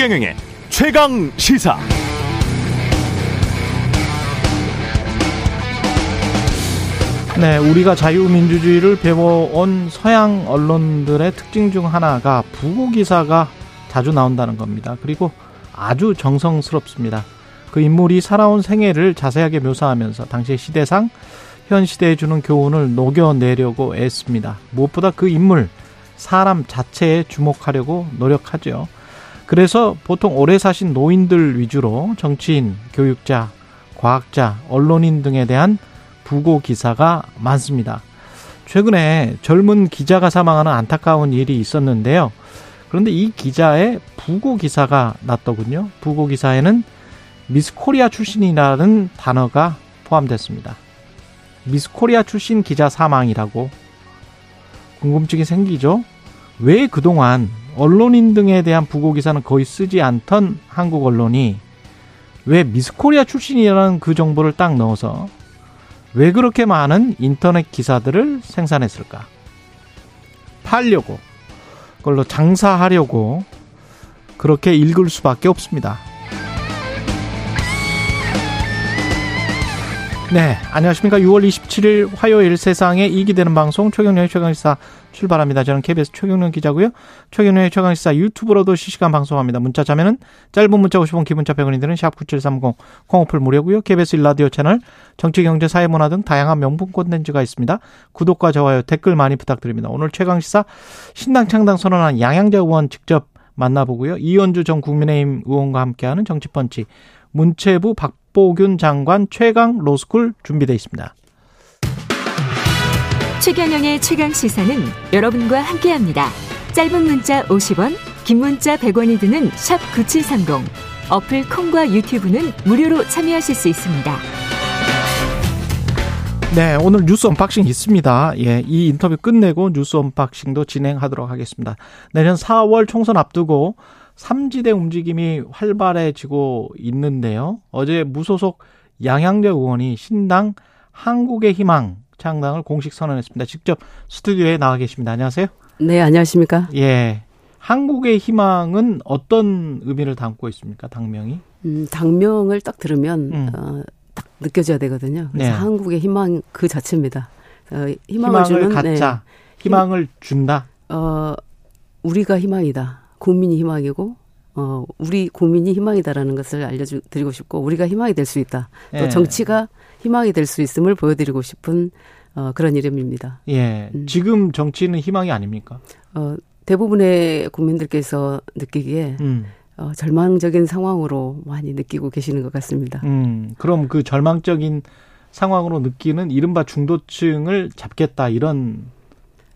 최경영의 최강 시사. 네, 우리가 자유민주주의를 배워온 서양 언론들의 특징 중 하나가 부고 기사가 자주 나온다는 겁니다. 그리고 아주 정성스럽습니다. 그 인물이 살아온 생애를 자세하게 묘사하면서 당시의 시대상 현 시대에 주는 교훈을 녹여내려고 애씁니다. 무엇보다 그 인물, 사람 자체에 주목하려고 노력하죠. 그래서 보통 오래 사신 노인들 위주로 정치인, 교육자, 과학자, 언론인 등에 대한 부고 기사가 많습니다. 최근에 젊은 기자가 사망하는 안타까운 일이 있었는데요. 그런데 이 기자의 부고 기사가 났더군요. 부고 기사에는 미스 코리아 출신이라는 단어가 포함됐습니다. 미스 코리아 출신 기자 사망이라고 궁금증이 생기죠? 왜 그동안 언론인 등에 대한 부고 기사는 거의 쓰지 않던 한국 언론이 왜 미스 코리아 출신이라는 그 정보를 딱 넣어서 왜 그렇게 많은 인터넷 기사들을 생산했을까? 팔려고, 그걸로 장사하려고 그렇게 읽을 수밖에 없습니다. 네, 안녕하십니까. 6월 27일 화요일 세상에 이기 되는 방송 최경련의 최강시사 출발합니다. 저는 KBS 최경련 기자고요. 최경련의 최강시사 유튜브로도 실시간 방송합니다. 문자 자면은 짧은 문자 50원, 기본자 100원이 드는 샵9730 콩오플 무료고요. KBS 일라디오 채널 정치, 경제, 사회, 문화 등 다양한 명품 콘텐츠가 있습니다. 구독과 좋아요, 댓글 많이 부탁드립니다. 오늘 최강시사 신당 창당 선언한 양양자 의원 직접 만나보고요. 이현주 전 국민의힘 의원과 함께하는 정치펀치 문체부 박 박보균 장관 최강 로스쿨 준비되어 있습니다. 최경영의 최강 시사는 여러분과 함께합니다. 짧은 문자 50원, 긴 문자 100원이 드는 샵 9730. 어플 콩과 유튜브는 무료로 참여하실 수 있습니다. 네, 오늘 뉴스 unboxing 있습니다. 예, 이 인터뷰 끝내고 뉴스 unboxing도 진행하도록 하겠습니다. 내년 4월 총선 앞두고 삼지대 움직임이 활발해지고 있는데요. 어제 무소속 양양대 의원이 신당 한국의 희망 창당을 공식 선언했습니다. 직접 스튜디오에 나와 계십니다. 안녕하세요. 네, 안녕하십니까? 예. 한국의 희망은 어떤 의미를 담고 있습니까? 당명이? 음, 당명을 딱 들으면 음. 어, 딱 느껴져야 되거든요. 그래서 네. 한국의 희망 그 자체입니다. 어, 희망을, 희망을 주는 갖자. 네. 희망을 준다. 어, 우리가 희망이다. 국민이 희망이고 어 우리 국민이 희망이다라는 것을 알려드리고 싶고 우리가 희망이 될 수 있다. 또 예. 정치가 희망이 될 수 있음을 보여드리고 싶은 어 그런 이름입니다. 예. 음. 지금 정치는 희망이 아닙니까? 어 대부분의 국민들께서 느끼기에 음. 어, 절망적인 상황으로 많이 느끼고 계시는 것 같습니다. 음, 그럼 그 절망적인 상황으로 느끼는 이른바 중도층을 잡겠다 이런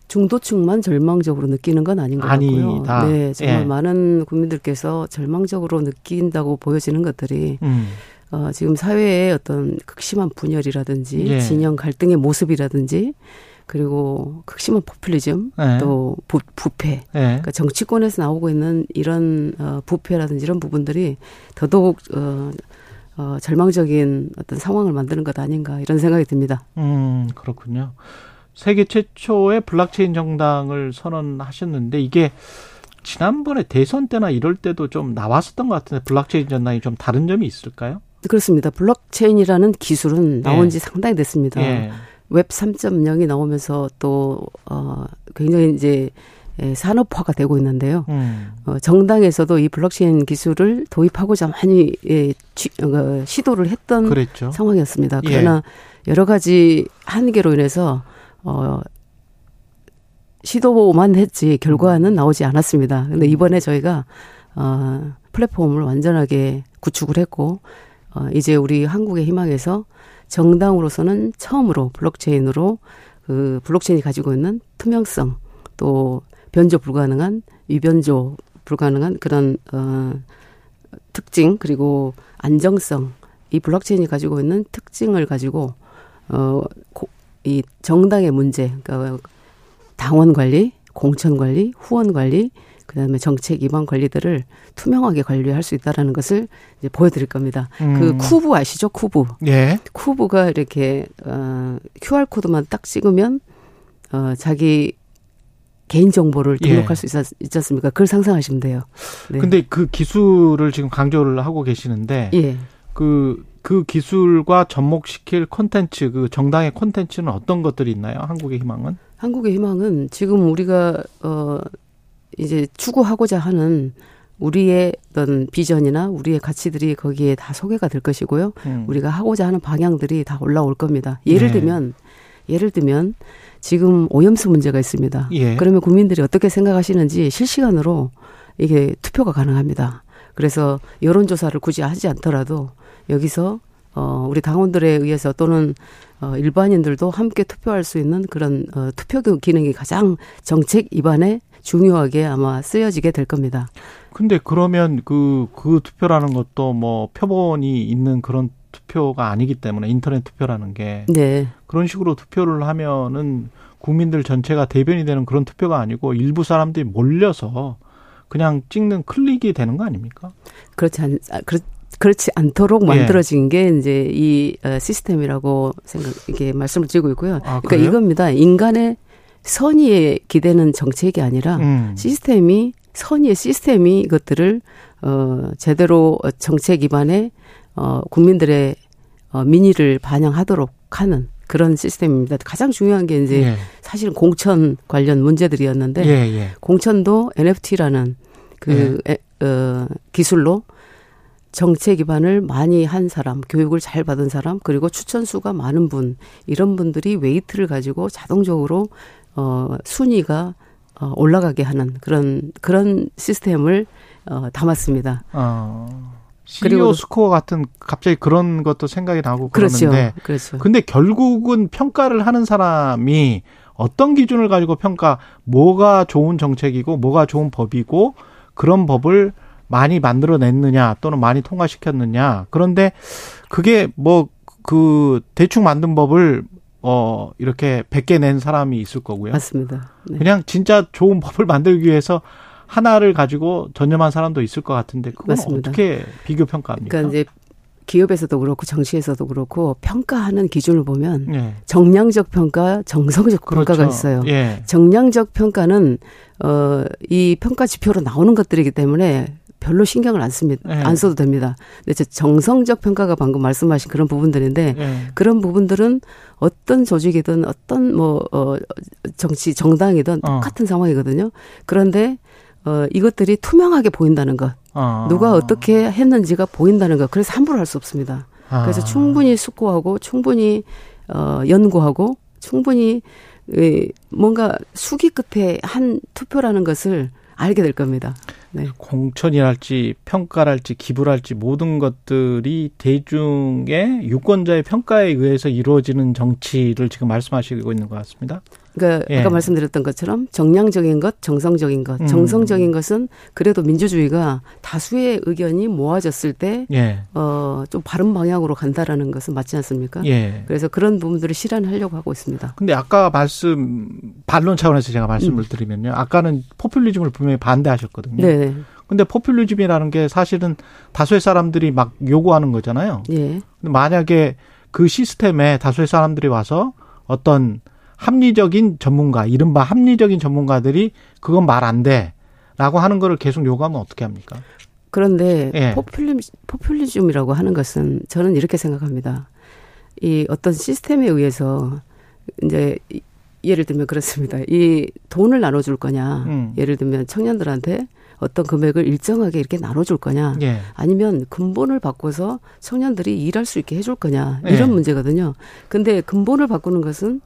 중도층만 절망적으로 느끼는 건 아닌 것 같고요. 아니다. 네, 정말 예. 많은 국민들께서 절망적으로 느낀다고 보여지는 것들이 음. 어, 지금 사회의 어떤 극심한 분열이라든지 예. 진영 갈등의 모습이라든지 그리고 극심한 포퓰리즘 예. 또 부, 부패 예. 그러니까 정치권에서 나오고 있는 이런 어, 부패라든지 이런 부분들이 더더욱 어, 어, 절망적인 어떤 상황을 만드는 것 아닌가 이런 생각이 듭니다. 음 그렇군요. 세계 최초의 블록체인 정당을 선언하셨는데 이게 지난번에 대선 때나 이럴 때도 좀 나왔었던 것 같은데 블록체인 정당이 좀 다른 점이 있을까요? 그렇습니다. 블록체인이라는 기술은 나온 지 예. 상당히 됐습니다. 예. 웹 3.0이 나오면서 또, 어, 굉장히 이제 예, 산업화가 되고 있는데요. 음. 어, 정당에서도 이 블록체인 기술을 도입하고자 많이 예, 쥐, 어, 시도를 했던 그랬죠. 상황이었습니다. 예. 그러나 예. 여러 가지 한계로 인해서 어, 시도만 했지 결과는 음. 나오지 않았습니다. 근데 이번에 저희가 어, 플랫폼을 완전하게 구축을 했고 어, 이제 우리 한국의 희망에서 정당으로서는 처음으로 블록체인으로 그 블록체인이 가지고 있는 투명성 또 변조 불가능한 위변조 불가능한 그런 어 특징 그리고 안정성 이 블록체인이 가지고 있는 특징을 가지고 어 고, 이 정당의 문제, 그러니까 당원 관리, 공천 관리, 후원 관리, 그다음에 정책 입안 관리들을 투명하게 관리할 수 있다라는 것을 이제 보여드릴 겁니다. 그 음. 그 COOV 아시죠? COOV. 예. COOV가 이렇게 어 QR 코드만 딱 찍으면 어 자기 개인 정보를 예. 등록할 수 있었, 있지 않습니까? 그걸 상상하시면 돼요. 네. 근데 그 기술을 지금 강조를 하고 계시는데 예. 그, 그 기술과 접목시킬 콘텐츠, 그 정당의 콘텐츠는 어떤 것들이 있나요? 한국의 희망은? 한국의 희망은 지금 우리가 어 이제 추구하고자 하는 우리의 어떤 비전이나 우리의 가치들이 거기에 다 소개가 될 것이고요. 음. 우리가 하고자 하는 방향들이 다 올라올 겁니다. 예를 네. 들면 예를 들면 지금 오염수 문제가 있습니다. 예. 그러면 국민들이 어떻게 생각하시는지 실시간으로 이게 투표가 가능합니다. 그래서 여론 조사를 굳이 하지 않더라도 여기서 어 우리 당원들에 의해서 또는 어 일반인들도 함께 투표할 수 있는 그런 어 투표 기능이 가장 정책 입안에 중요하게 아마 쓰여지게 될 겁니다. 근데 그러면 그, 그 투표라는 것도 뭐 표본이 있는 그런 투표가 아니기 때문에 인터넷 투표라는 게 네. 그런 식으로 투표를 하면은 국민들 전체가 대변이 되는 그런 투표가 아니고 일부 사람들이 몰려서 그냥 찍는 클릭이 되는 거 아닙니까? 그렇지 않, 아, 그렇, 그렇지 않도록 예. 만들어진 게 이제 이 어, 시스템이라고 생각, 이게 말씀을 드리고 있고요. 아, 그러니까? 이겁니다. 인간의 선의에 기대는 정책이 아니라 음. 시스템이 선의의 시스템이 이것들을 어 제대로 정책 기반의 어 국민들의 어 민의를 반영하도록 하는 그런 시스템입니다. 가장 중요한 게 이제 예. 사실은 공천 관련 문제들이었는데 예, 예. 공천도 NFT라는 그 에, 어, 기술로 정책 입안을 많이 한 사람, 교육을 잘 받은 사람, 그리고 추천 수가 많은 분, 이런 분들이 weight를 가지고 자동적으로 어 순위가 어 올라가게 하는 그런 그런 시스템을 어 담았습니다. 어. 그리고- 스코어 같은 갑자기 그런 것도 생각이 나고 그렇죠. 그러는데 그렇죠. 근데 결국은 평가를 하는 사람이 어떤 기준을 가지고 평가 뭐가 좋은 정책이고 뭐가 좋은 법이고 그런 법을 많이 만들어냈느냐 또는 많이 통과시켰느냐 그런데 그게 뭐 그 대충 만든 법을 어 이렇게 100개 낸 사람이 있을 거고요. 맞습니다. 네. 그냥 진짜 좋은 법을 만들기 위해서 하나를 가지고 전념한 사람도 있을 것 같은데 그건 맞습니다. 어떻게 비교 평가합니까? 그러니까 이제 기업에서도 그렇고 정치에서도 그렇고 평가하는 기준을 보면 예. 정량적 평가, 정성적 평가가 있어요. 예. 정량적 평가는 어이 평가 지표로 나오는 것들이기 때문에 별로 신경을 안 씁니다. 네. 안 써도 됩니다. 근데 저 정성적 평가가 방금 말씀하신 그런 부분들인데 예. 그런 부분들은 어떤 조직이든 어떤 뭐 어, 정치 정당이든 어. 똑같은 상황이거든요. 그런데 어 이것들이 투명하게 보인다는 것, 어. 누가 어떻게 했는지가 보인다는 것. 그래서 함부로 할 수 없습니다. 그래서 아. 충분히 숙고하고 충분히 어 연구하고 충분히 에, 뭔가 수기 끝에 한 투표라는 것을 알게 될 겁니다. 네. 공천이랄지 평가랄지 기부랄지 모든 것들이 대중의 유권자의 평가에 의해서 이루어지는 정치를 지금 말씀하시고 있는 것 같습니다. 그러니까 예. 아까 말씀드렸던 것처럼 정량적인 것, 정성적인 것. 음. 정성적인 것은 그래도 민주주의가 다수의 의견이 모아졌을 때 예. 어, 좀 바른 방향으로 간다라는 것은 맞지 않습니까? 예. 그래서 그런 부분들을 실현하려고 하고 있습니다. 근데 아까 말씀 반론 차원에서 제가 말씀을 드리면요. 아까는 포퓰리즘을 분명히 반대하셨거든요. 음. 네. 근데 포퓰리즘이라는 게 사실은 다수의 사람들이 막 요구하는 거잖아요. 예. 근데 만약에 그 시스템에 다수의 사람들이 와서 어떤 합리적인 전문가, 이른바 합리적인 전문가들이 그건 말 안 돼. 라고 하는 거를 계속 요구하면 어떻게 합니까? 그런데 예. 포퓰리, 포퓰리즘이라고 하는 것은 저는 이렇게 생각합니다. 이 어떤 시스템에 의해서 이제 이- 예를 들면 그렇습니다. 이 돈을 나눠줄 거냐. 음. 예를 들면 청년들한테 어떤 금액을 일정하게 이렇게 나눠줄 거냐. 예. 아니면 근본을 바꿔서 청년들이 일할 수 있게 해줄 거냐. 예. 이런 문제거든요. 근데 근본을 바꾸는 것은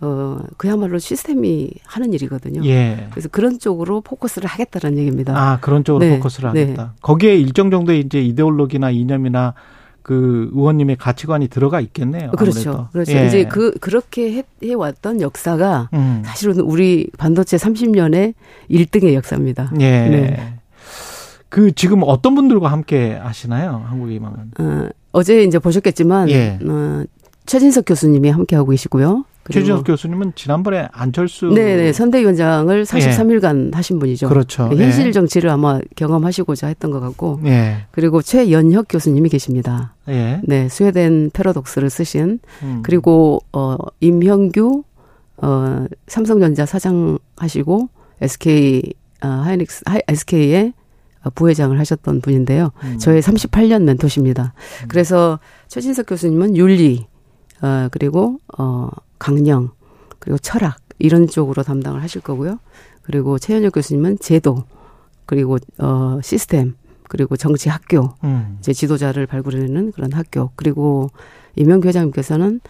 어 그야말로 시스템이 하는 일이거든요. 예. 그래서 그런 쪽으로 포커스를 하겠다는 얘기입니다. 아, 그런 쪽으로 네. 포커스를 네. 하겠다. 거기에 일정 정도의 이제 이데올로기나 이념이나 그 의원님의 가치관이 들어가 있겠네요. 그렇죠. 아무래도. 그렇죠. 예. 이제 그 그렇게 해, 해왔던 역사가 음. 사실은 우리 반도체 30년의 1등의 역사입니다. 예. 네. 그 지금 어떤 분들과 함께 하시나요? 한국의 희망은. 어, 어제 이제 보셨겠지만 예. 어, 최진석 교수님이 함께 하고 계시고요. 최진석 교수님은 지난번에 안철수 네네 선대위원장을 43일간 하신 분이죠. 그렇죠. 현실 예. 정치를 아마 경험하시고자 했던 것 같고 예. 그리고 최연혁 교수님이 계십니다. 예. 네, 스웨덴 패러독스를 쓰신 음. 그리고 어 임형규 어 삼성전자 사장 하시고 SK 아, 하이닉스 하이, SK의 부회장을 하셨던 분인데요. 음. 저의 38년 멘토십니다. 그래서 최진석 교수님은 윤리 어 그리고 어 강령 그리고 철학 이런 쪽으로 담당을 하실 거고요. 그리고 최현혁 교수님은 제도 그리고 어 시스템 그리고 정치 학교 음. 이제 지도자를 발굴해내는 그런 학교 그리고 이명규 회장님께서는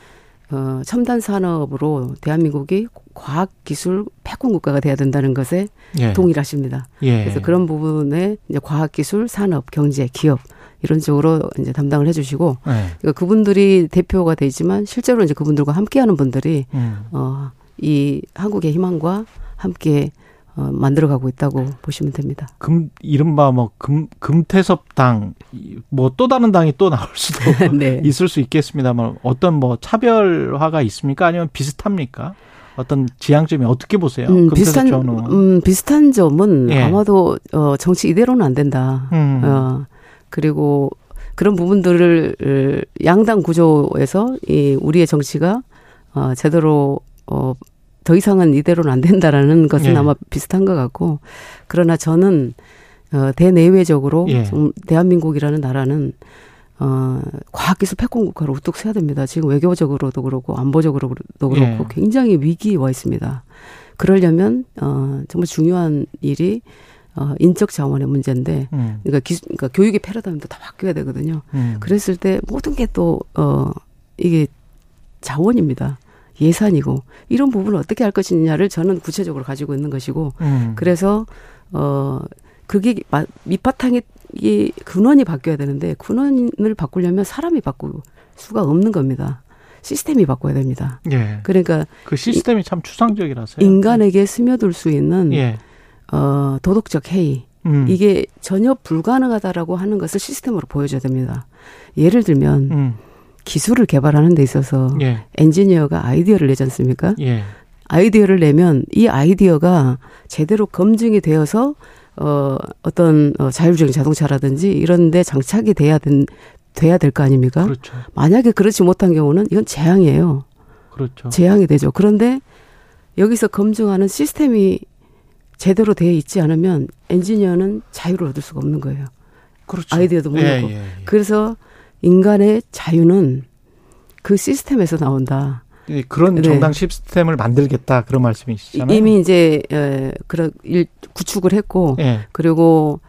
어 첨단 산업으로 대한민국이 과학 기술 패권 국가가 돼야 된다는 것에 예. 동일하십니다. 예. 그래서 그런 부분에 이제 과학 기술 산업 경제 기업 이런 쪽으로 이제 담당을 해주시고 예. 그러니까 그분들이 대표가 되지만 실제로 이제 그분들과 함께하는 분들이 음. 어이 한국의 희망과 함께 어 만들어가고 있다고 보시면 됩니다. 금 이른바 뭐 금 금태섭 당 뭐 또 다른 당이 또 나올 수도 네. 있을 수 있겠습니다만 어떤 뭐 차별화가 있습니까? 아니면 비슷합니까? 어떤 지향점이 어떻게 보세요? 음, 금태섭 비슷한. 음, 비슷한 점은 예. 아마도 어 정치 이대로는 안 된다. 음. 어 그리고 그런 부분들을 양당 구조에서 이 우리의 정치가 어 제대로 어더 이상은 이대로는 안 된다라는 것은 예. 아마 비슷한 것 같고 그러나 저는 어 대내외적으로 예. 좀 대한민국이라는 나라는 어 과학기술 패권 국가로 우뚝 서야 됩니다. 지금 외교적으로도 그렇고 안보적으로도 그렇고 예. 굉장히 위기에 와 있습니다. 그러려면 어 정말 중요한 일이 어 인적 자원의 문제인데 음. 그러니까 기술 그러니까 교육의 패러다임도 다 바뀌어야 되거든요. 음. 그랬을 때 모든 게 또 어 이게 자원입니다. 예산이고 이런 부분을 어떻게 할 것이냐를 저는 구체적으로 가지고 있는 것이고 음. 그래서 어 그게 마- 밑바탕이 이 근원이 바뀌어야 되는데 근원을 바꾸려면 사람이 바꿀 수가 없는 겁니다. 시스템이 바꿔야 됩니다. 예. 그러니까 그 시스템이 참 추상적이라서요. 인간에게 스며들 수 있는 예. 어 도덕적 해이 음. 이게 전혀 불가능하다라고 하는 것을 시스템으로 보여줘야 됩니다. 예를 들면 음. 기술을 개발하는 데 있어서 예. 엔지니어가 아이디어를 내지 않습니까? 예. 아이디어를 내면 이 아이디어가 제대로 검증이 되어서 어 어떤 어, 자율주행 자동차라든지 이런 데 장착이 돼야 된 돼야 될 거 아닙니까? 그렇죠. 만약에 그렇지 못한 경우는 이건 재앙이에요. 그렇죠. 재앙이 되죠. 그런데 여기서 검증하는 시스템이 제대로 되어 있지 않으면 엔지니어는 자유를 얻을 수가 없는 거예요. 그렇죠. 아이디어도 못 예, 내고. 예, 예. 그래서 인간의 자유는 그 시스템에서 나온다. 예, 그런 네. 정당 시스템을 만들겠다 그런 말씀이시잖아요. 이미 이제 에, 그런 일 구축을 했고 예. 그리고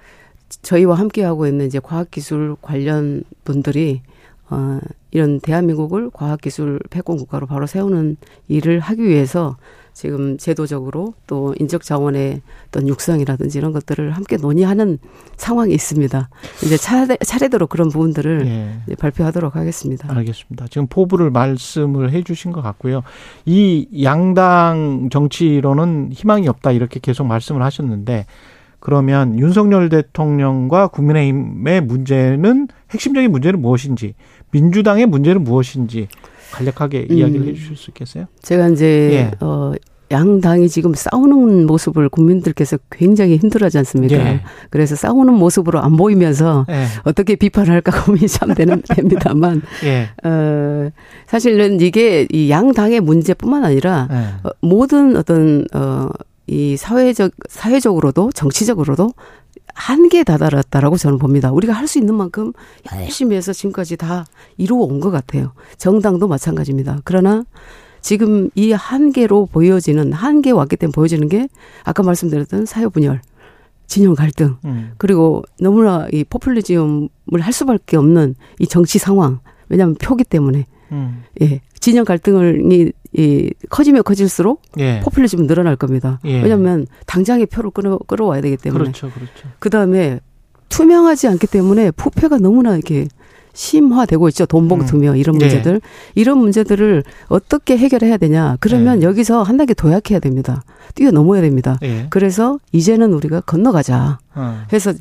저희와 함께 하고 있는 이제 과학기술 관련 분들이 어 이런 대한민국을 과학기술 패권 국가로 바로 세우는 일을 하기 위해서 지금 제도적으로 또 인적 자원의 어떤 육성이라든지 이런 것들을 함께 논의하는 상황이 있습니다. 이제 차례, 차례대로 그런 부분들을 예. 발표하도록 하겠습니다. 알겠습니다. 지금 포부를 말씀을 해 주신 것 같고요. 이 양당 정치로는 희망이 없다 이렇게 계속 말씀을 하셨는데 그러면 윤석열 대통령과 국민의힘의 문제는 핵심적인 문제는 무엇인지 민주당의 문제는 무엇인지 간략하게 음. 이야기를 해 주실 수 있겠어요? 제가 이제 예. 어 양당이 지금 싸우는 모습을 국민들께서 굉장히 힘들어하지 않습니까? 예. 그래서 싸우는 모습으로 안 보이면서 예. 어떻게 비판을 할까 고민이 참 되는 됩니다만 예. 어 사실은 이게 이 양당의 문제뿐만 아니라 예. 어, 모든 어떤 어 이 사회적 사회적으로도 정치적으로도 한계에 다다랐다라고 저는 봅니다. 우리가 할 수 있는 만큼 열심히 해서 지금까지 다 이루어 온 것 같아요. 정당도 마찬가지입니다. 그러나 지금 이 한계로 보여지는 한계 왔기 때문에 보여지는 게 아까 말씀드렸던 사회 분열, 진영 갈등, 음. 그리고 너무나 이 포퓰리즘을 할 수밖에 없는 이 정치 상황. 왜냐하면 표기 때문에 음. 예 진영 갈등을 이, 이 커지면 커질수록 예. 포퓰리즘은 늘어날 겁니다. 예. 왜냐하면 당장의 표를 끌어 끌어와야 되기 때문에 그렇죠. 그렇죠. 그 다음에 투명하지 않기 때문에 부패가 너무나 이렇게 심화되고 있죠. 돈봉투며 이런 네. 문제들. 이런 문제들을 어떻게 해결해야 되냐. 그러면 네. 여기서 한 단계 도약해야 됩니다. 뛰어넘어야 됩니다. 예. 그래서 이제는 우리가 건너가자. 어. 해서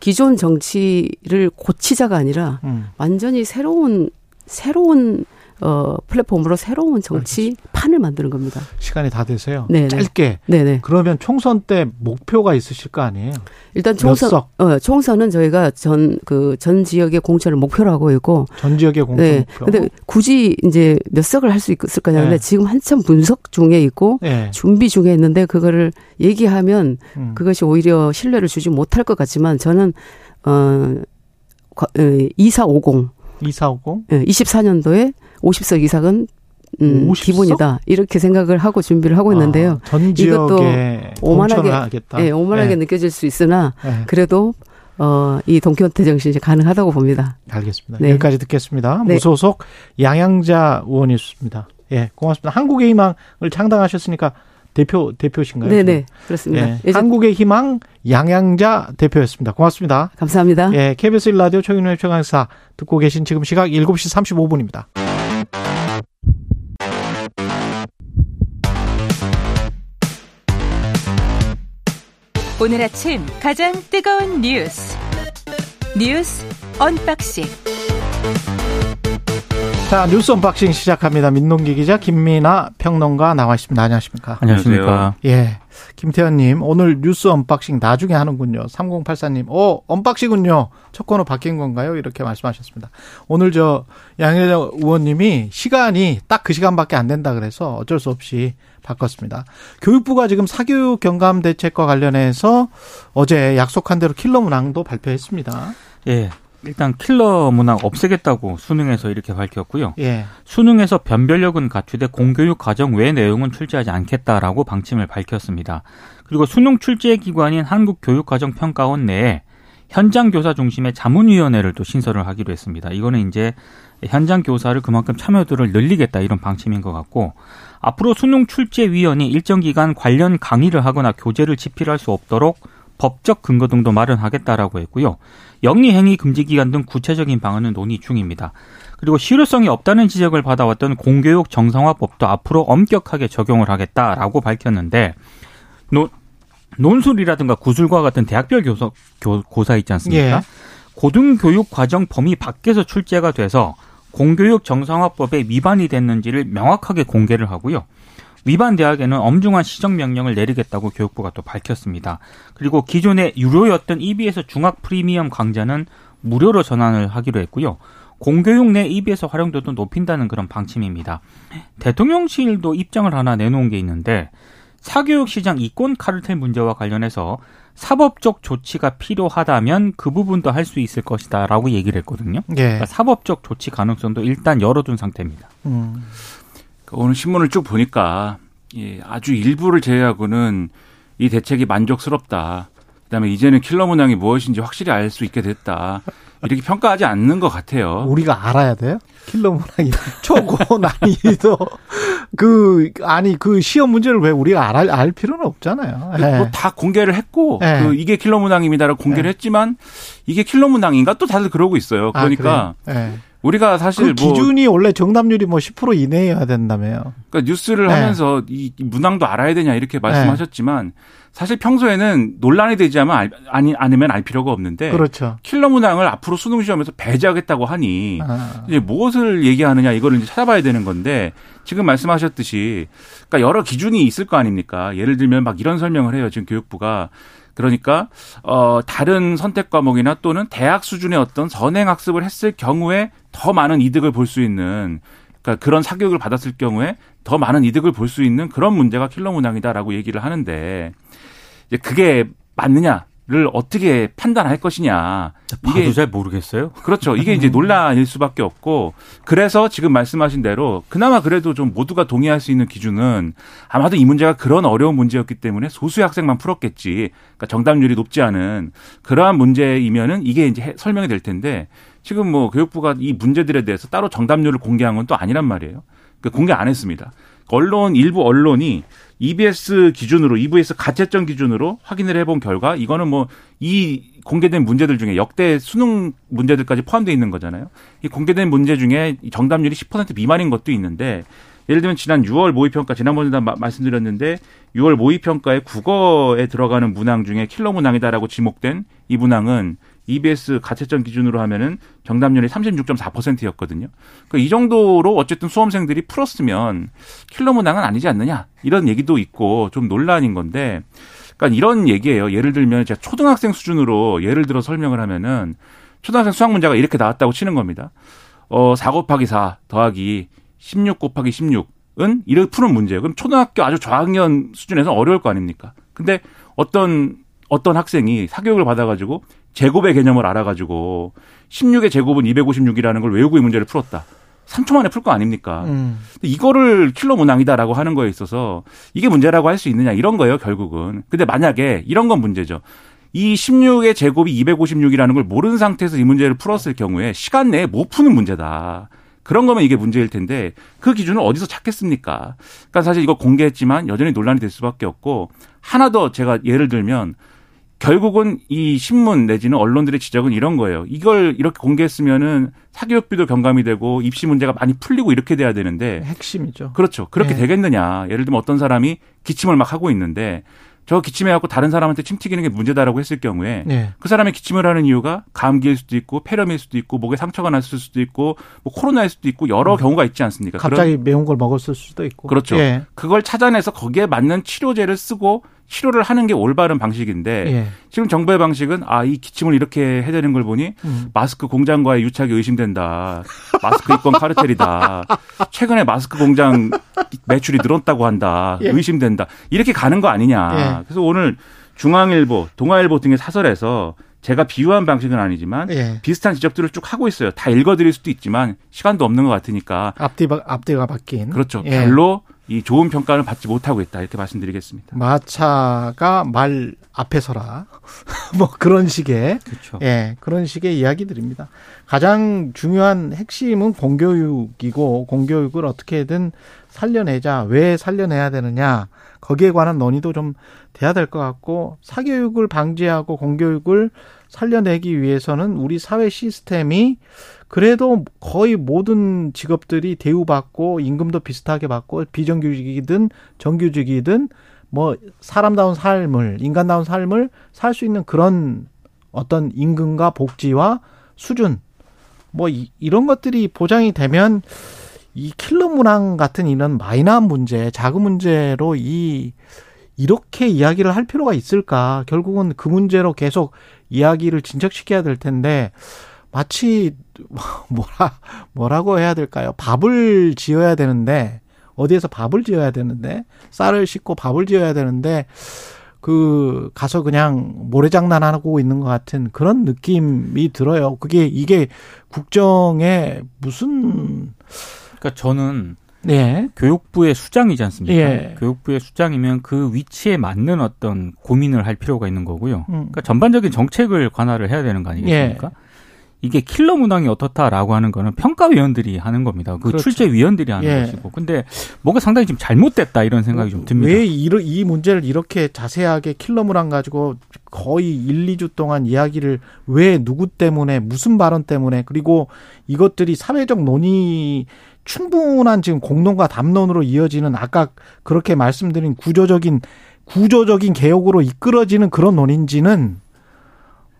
기존 정치를 고치자가 아니라 음. 완전히 새로운 새로운 어, 플랫폼으로 새로운 정치 판을 만드는 겁니다. 시간이 다 되세요. 네네. 짧게. 네네. 그러면 총선 때 목표가 있으실 거 아니에요? 일단 총선? 어, 총선은 저희가 전, 그, 전 지역의 공천을 목표로 하고 있고, 전 지역의 공천 네. 목표. 근데 굳이 이제 몇 석을 할 수 있을 거냐. 근데 네. 지금 한참 분석 중에 있고, 예. 준비 중에 있는데, 그거를 얘기하면 음. 그것이 오히려 신뢰를 주지 못할 것 같지만, 저는, 어, 과- 어, 2450, 2450? 예, 24년도에 50석 이상은 음, 50석? 기본이다. 이렇게 생각을 하고 준비를 하고 있는데요. 아, 전 이것도 오만하게- 하겠다. 예, 오만하게 예. 느껴질 수 있으나, 예. 그래도, 어, 이 동키호테 정신이 가능하다고 봅니다. 알겠습니다. 네. 여기까지 듣겠습니다. 네. 무소속 양양자 의원이었습니다. 예, 고맙습니다. 한국의 희망을 창당하셨으니까 대표 대표신가요? 네 네. 그렇습니다. 예, 한국의 희망 양양자 대표였습니다. 고맙습니다. 감사합니다. 예, KBS 1라디오 최근의 최강사 듣고 계신 지금 시각 7시 35분입니다. 오늘 아침 가장 뜨거운 뉴스 뉴스 언박싱 자, 뉴스 unboxing 시작합니다. 민동기 기자 김민아 평론가 나와 있습니다. 안녕하십니까? 안녕하십니까. 예. 김태현님, 오늘 뉴스 unboxing 나중에 하는군요. 3084님, 오, unboxing은요. 첫 코너 바뀐 건가요? 이렇게 말씀하셨습니다. 오늘 저, 양혜자 의원님이 시간이 딱 그 시간밖에 안 된다 그래서 어쩔 수 없이 바꿨습니다. 교육부가 지금 사교육 경감 대책과 관련해서 어제 약속한 대로 킬러 문항도 발표했습니다. 예. 일단 킬러 문항 없애겠다고 수능에서 이렇게 밝혔고요. 예. 수능에서 변별력은 갖추되 공교육 과정 외 내용은 출제하지 않겠다라고 방침을 밝혔습니다. 그리고 수능 출제 기관인 한국교육과정평가원 내에 현장 교사 중심의 자문위원회를 또 신설을 하기로 했습니다. 이거는 이제 현장 교사를 그만큼 참여도를 늘리겠다 이런 방침인 것 같고 앞으로 수능 출제 위원이 일정 기간 관련 강의를 하거나 교재를 집필할 수 없도록 법적 근거 등도 마련하겠다라고 했고요. 영리 행위 금지 기간 등 구체적인 방안은 논의 중입니다. 그리고 실효성이 없다는 지적을 받아왔던 공교육 정상화법도 앞으로 엄격하게 적용을 하겠다라고 밝혔는데 논, 논술이라든가 구술과 같은 대학별 교사, 교, 고사 있지 않습니까? 예. 고등교육 과정 범위 밖에서 출제가 돼서 공교육 정상화법에 위반이 됐는지를 명확하게 공개를 하고요. 위반 대학에는 엄중한 시정 명령을 내리겠다고 교육부가 또 밝혔습니다. 그리고 기존에 유료였던 EBS 중학 프리미엄 강좌는 무료로 전환을 하기로 했고요. 공교육 내 EBS 활용도도 높인다는 그런 방침입니다. 대통령실도 입장을 하나 내놓은 게 있는데 사교육 시장 이권 카르텔 문제와 관련해서 사법적 조치가 필요하다면 그 부분도 할 수 있을 것이다라고 얘기를 했거든요. 예. 그러니까 사법적 조치 가능성도 일단 열어둔 상태입니다. 음. 그 오늘 신문을 쭉 보니까 예, 아주 일부를 제외하고는 이 대책이 만족스럽다. 그다음에 이제는 킬러 문항이 무엇인지 확실히 알 수 있게 됐다. 이렇게 평가하지 않는 것 같아요. 우리가 알아야 돼요? 킬러 문항이 초고 난이도 그 아니 그 시험 문제를 왜 우리가 알, 알 필요는 없잖아요. 예. 뭐다 공개를 했고 네. 그 이게 킬러 문항입니다라고 공개를 네. 했지만 이게 킬러 문항인가 또 다들 그러고 있어요. 아, 그러니까? 예. 우리가 사실 그 뭐 기준이 원래 정답률이 뭐 10% 이내여야 된다며요. 그러니까 뉴스를 네. 하면서 이 문항도 알아야 되냐 이렇게 말씀하셨지만 사실 평소에는 논란이 되지 않으면 알, 아니 않으면 알 필요가 없는데 그렇죠. 킬러 문항을 앞으로 수능 시험에서 배제하겠다고 하니 아. 이제 무엇을 얘기하느냐 이거를 이제 찾아봐야 되는 건데 지금 말씀하셨듯이 그러니까 여러 기준이 있을 거 아닙니까? 예를 들면 막 이런 설명을 해요. 지금 교육부가 그러니까 어 다른 선택 과목이나 또는 대학 수준의 어떤 선행 학습을 했을 경우에 더 많은 이득을 볼 수 있는 그러니까 그런 사교육을 받았을 경우에 더 많은 이득을 볼 수 있는 그런 문제가 킬러 문항이다라고 얘기를 하는데 이제 그게 맞느냐를 어떻게 판단할 것이냐 봐도 잘 모르겠어요. 그렇죠. 이게 이제 논란일 수밖에 없고 그래서 지금 말씀하신 대로 그나마 그래도 좀 모두가 동의할 수 있는 기준은 아마도 이 문제가 그런 어려운 문제였기 때문에 소수의 학생만 풀었겠지. 그러니까 정답률이 높지 않은 그러한 문제이면은 이게 이제 해- 설명이 될 텐데 지금 뭐 교육부가 이 문제들에 대해서 따로 정답률을 공개한 건 또 아니란 말이에요. 그러니까 공개 안 했습니다. 언론 일부 언론이 EBS 기준으로 EBS 가채점 기준으로 확인을 해본 결과 이거는 뭐 이 공개된 문제들 중에 역대 수능 문제들까지 포함되어 있는 거잖아요. 이 공개된 문제 중에 이 정답률이 10% 미만인 것도 있는데 예를 들면 지난 6월 모의평가 지난번에도 마- 말씀드렸는데 6월 모의평가에 국어에 들어가는 문항 중에 킬러 문항이다라고 지목된 이 문항은 EBS 가채점 기준으로 하면은 정답률이 36.4%였거든요. 그러니까 이 정도로 어쨌든 수험생들이 풀었으면 킬러 문항은 아니지 않느냐 이런 얘기도 있고 좀 논란인 건데 그러니까 이런 얘기예요. 예를 들면 제가 초등학생 수준으로 예를 들어 설명을 하면은 초등학생 수학 문제가 이렇게 나왔다고 치는 겁니다. 어, 4 곱하기 4 더하기 16 곱하기 16은 이렇게 푸는 문제예요. 그럼 초등학교 아주 저학년 수준에서 어려울 거 아닙니까? 근데 어떤 어떤 학생이 사교육을 받아가지고 제곱의 개념을 알아가지고 16의 제곱은 256이라는 걸 외우고 이 문제를 풀었다. 3초 만에 풀 거 아닙니까? 음. 이거를 킬러 문항이다라고 하는 거에 있어서 이게 문제라고 할 수 있느냐 이런 거예요, 결국은. 근데 만약에 이런 건 문제죠. 이 16의 제곱이 256이라는 걸 모르는 상태에서 이 문제를 풀었을 경우에 시간 내에 못 푸는 문제다. 그런 거면 이게 문제일 텐데 그 기준을 어디서 찾겠습니까? 그러니까 사실 이거 공개했지만 여전히 논란이 될 수밖에 없고 하나 더 제가 예를 들면 결국은 이 신문 내지는 언론들의 지적은 이런 거예요. 이걸 이렇게 공개했으면은 사교육비도 경감이 되고 입시 문제가 많이 풀리고 이렇게 돼야 되는데 핵심이죠. 그렇죠. 그렇게 네. 되겠느냐. 예를 들면 어떤 사람이 기침을 막 하고 있는데 저 기침해갖고 다른 사람한테 침 튀기는 게 문제다라고 했을 경우에 네. 그 사람이 기침을 하는 이유가 감기일 수도 있고 폐렴일 수도 있고 목에 상처가 났을 수도 있고 뭐 코로나일 수도 있고 여러 음. 경우가 있지 않습니까? 갑자기 그런, 매운 걸 먹었을 수도 있고 그렇죠. 예. 그걸 찾아내서 거기에 맞는 치료제를 쓰고 치료를 하는 게 올바른 방식인데 예. 지금 정부의 방식은 아 이 기침을 이렇게 해야 되는 걸 보니 음. 마스크 공장과의 유착이 의심된다. 마스크 입건 카르텔이다. 최근에 마스크 공장 매출이 늘었다고 한다. 예. 의심된다. 이렇게 가는 거 아니냐. 예. 그래서 오늘 중앙일보, 동아일보 등의 사설에서 제가 비유한 방식은 아니지만 예. 비슷한 지적들을 쭉 하고 있어요. 다 읽어드릴 수도 있지만 시간도 없는 것 같으니까 앞뒤가 앞뒤가 바뀐 그렇죠. 예. 별로 이 좋은 평가를 받지 못하고 있다 이렇게 말씀드리겠습니다. 마차가 말 앞에 서라 뭐 그런 식의 그렇죠. 예 그런 식의 이야기들입니다. 가장 중요한 핵심은 공교육이고 공교육을 어떻게든 살려내자 왜 살려내야 되느냐 거기에 관한 논의도 좀 돼야 될 것 같고 사교육을 방지하고 공교육을 살려내기 위해서는 우리 사회 시스템이 그래도 거의 모든 직업들이 대우받고 임금도 비슷하게 받고 비정규직이든 정규직이든 뭐 사람다운 삶을 인간다운 삶을 살 수 있는 그런 어떤 임금과 복지와 수준 뭐 이, 런 것들이 보장이 되면 이 킬러 문항 같은 이런 마이너한 문제, 작은 문제로 이 이렇게 이야기를 할 필요가 있을까? 결국은 그 문제로 계속 이야기를 진척시켜야 될 텐데 마치 뭐라 뭐라고 해야 될까요? 밥을 지어야 되는데 어디에서 밥을 지어야 되는데 쌀을 씻고 밥을 지어야 되는데 그 가서 그냥 모래장난 하고 있는 것 같은 그런 느낌이 들어요. 그게 이게 국정에 무슨 그러니까 저는 예. 교육부의 수장이지 않습니까? 예. 교육부의 수장이면 그 위치에 맞는 어떤 고민을 할 필요가 있는 거고요. 음. 그러니까 전반적인 정책을 관할을 해야 되는 거 아니겠습니까? 예. 이게 킬러 문항이 어떻다라고 하는 거는 평가위원들이 하는 겁니다. 그 그렇죠. 출제위원들이 하는 예. 것이고. 근데 뭐가 상당히 좀 잘못됐다 이런 생각이 좀 듭니다. 왜이 문제를 이렇게 자세하게 킬러 문항 가지고 거의 1, 2주 동안 이야기를 왜 누구 때문에 무슨 발언 때문에 그리고 이것들이 사회적 논의 충분한 지금 공론과 담론으로 이어지는 아까 그렇게 말씀드린 구조적인 구조적인 개혁으로 이끌어지는 그런 논인지는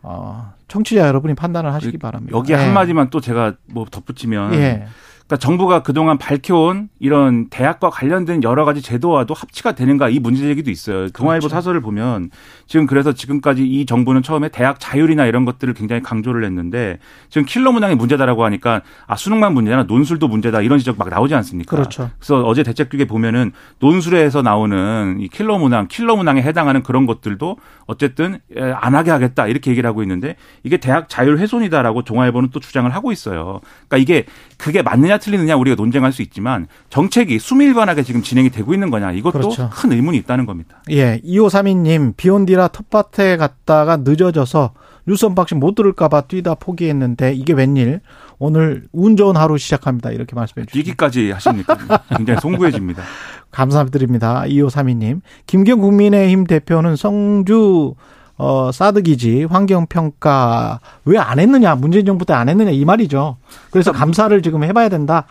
어, 청취자 여러분이 판단을 하시기 바랍니다. 여기 예. 한마디만 또 제가 뭐 덧붙이면 예. 그러니까 정부가 그동안 밝혀온 이런 대학과 관련된 여러 가지 제도와도 합치가 되는가 이 문제 제기도 있어요. 동아일보 그렇죠. 사설을 보면 지금 그래서 지금까지 이 정부는 처음에 대학 자율이나 이런 것들을 굉장히 강조를 했는데 지금 킬러 문항이 문제다라고 하니까 아 수능만 문제나 논술도 문제다 이런 지적 막 나오지 않습니까? 그렇죠. 그래서 어제 대책규에 보면은 논술에서 나오는 이 킬러 문항, 킬러 문항에 해당하는 그런 것들도 어쨌든 안 하게 하겠다 이렇게 얘기를 하고 있는데 이게 대학 자율 훼손이다라고 동아일보는 또 주장을 하고 있어요. 그러니까 이게 그게 맞느냐 틀리느냐 우리가 논쟁할 수 있지만 정책이 수미일관하게 지금 진행이 되고 있는 거냐 이것도 그렇죠. 큰 의문이 있다는 겁니다. 예, 2532님 비 온 뒤라 텃밭에 갔다가 늦어져서 뉴스 언박싱 못 들을까봐 뛰다 포기했는데 이게 웬일? 오늘 운 좋은 하루 시작합니다. 이렇게 말씀해 주시죠. 뛰기까지 하십니까? 굉장히 송구해집니다. 감사드립니다. 2532님. 김기현 국민의힘 대표는 성주 어, 사드 기지 환경 평가 왜 안 했느냐, 문재인 정부 때 안 했느냐, 이 말이죠. 그래서 감사를 지금 해봐야 된다.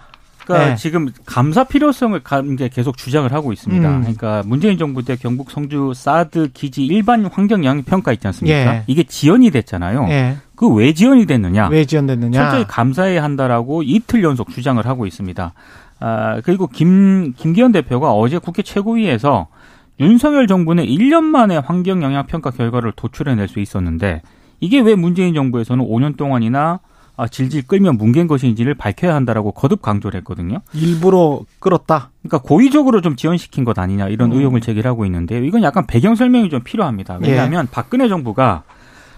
그러니까 네. 지금 감사 필요성을 이제 계속 주장을 하고 있습니다. 음. 그러니까 문재인 정부 때 경북 성주 사드 기지 일반 환경 영향 평가 있지 않습니까? 예. 이게 지연이 됐잖아요. 예. 그왜 지연이 됐느냐? 왜 지연됐느냐? 철저히 감사해야 한다라고 이틀 연속 주장을 하고 있습니다. 아, 그리고 김, 김기현 대표가 어제 국회 최고위에서 윤석열 정부는 1년 만에 환경 영향 평가 결과를 도출해낼 수 있었는데 이게 왜 문재인 정부에서는 5년 동안이나 아, 질질 끌면 뭉갠 것인지를 밝혀야 한다라고 거듭 강조를 했거든요. 일부러 끌었다. 그러니까 고의적으로 좀 지연시킨 것 아니냐 이런 음. 의혹을 제기하고 있는데요. 이건 약간 배경 설명이 좀 필요합니다. 왜냐하면 박근혜 정부가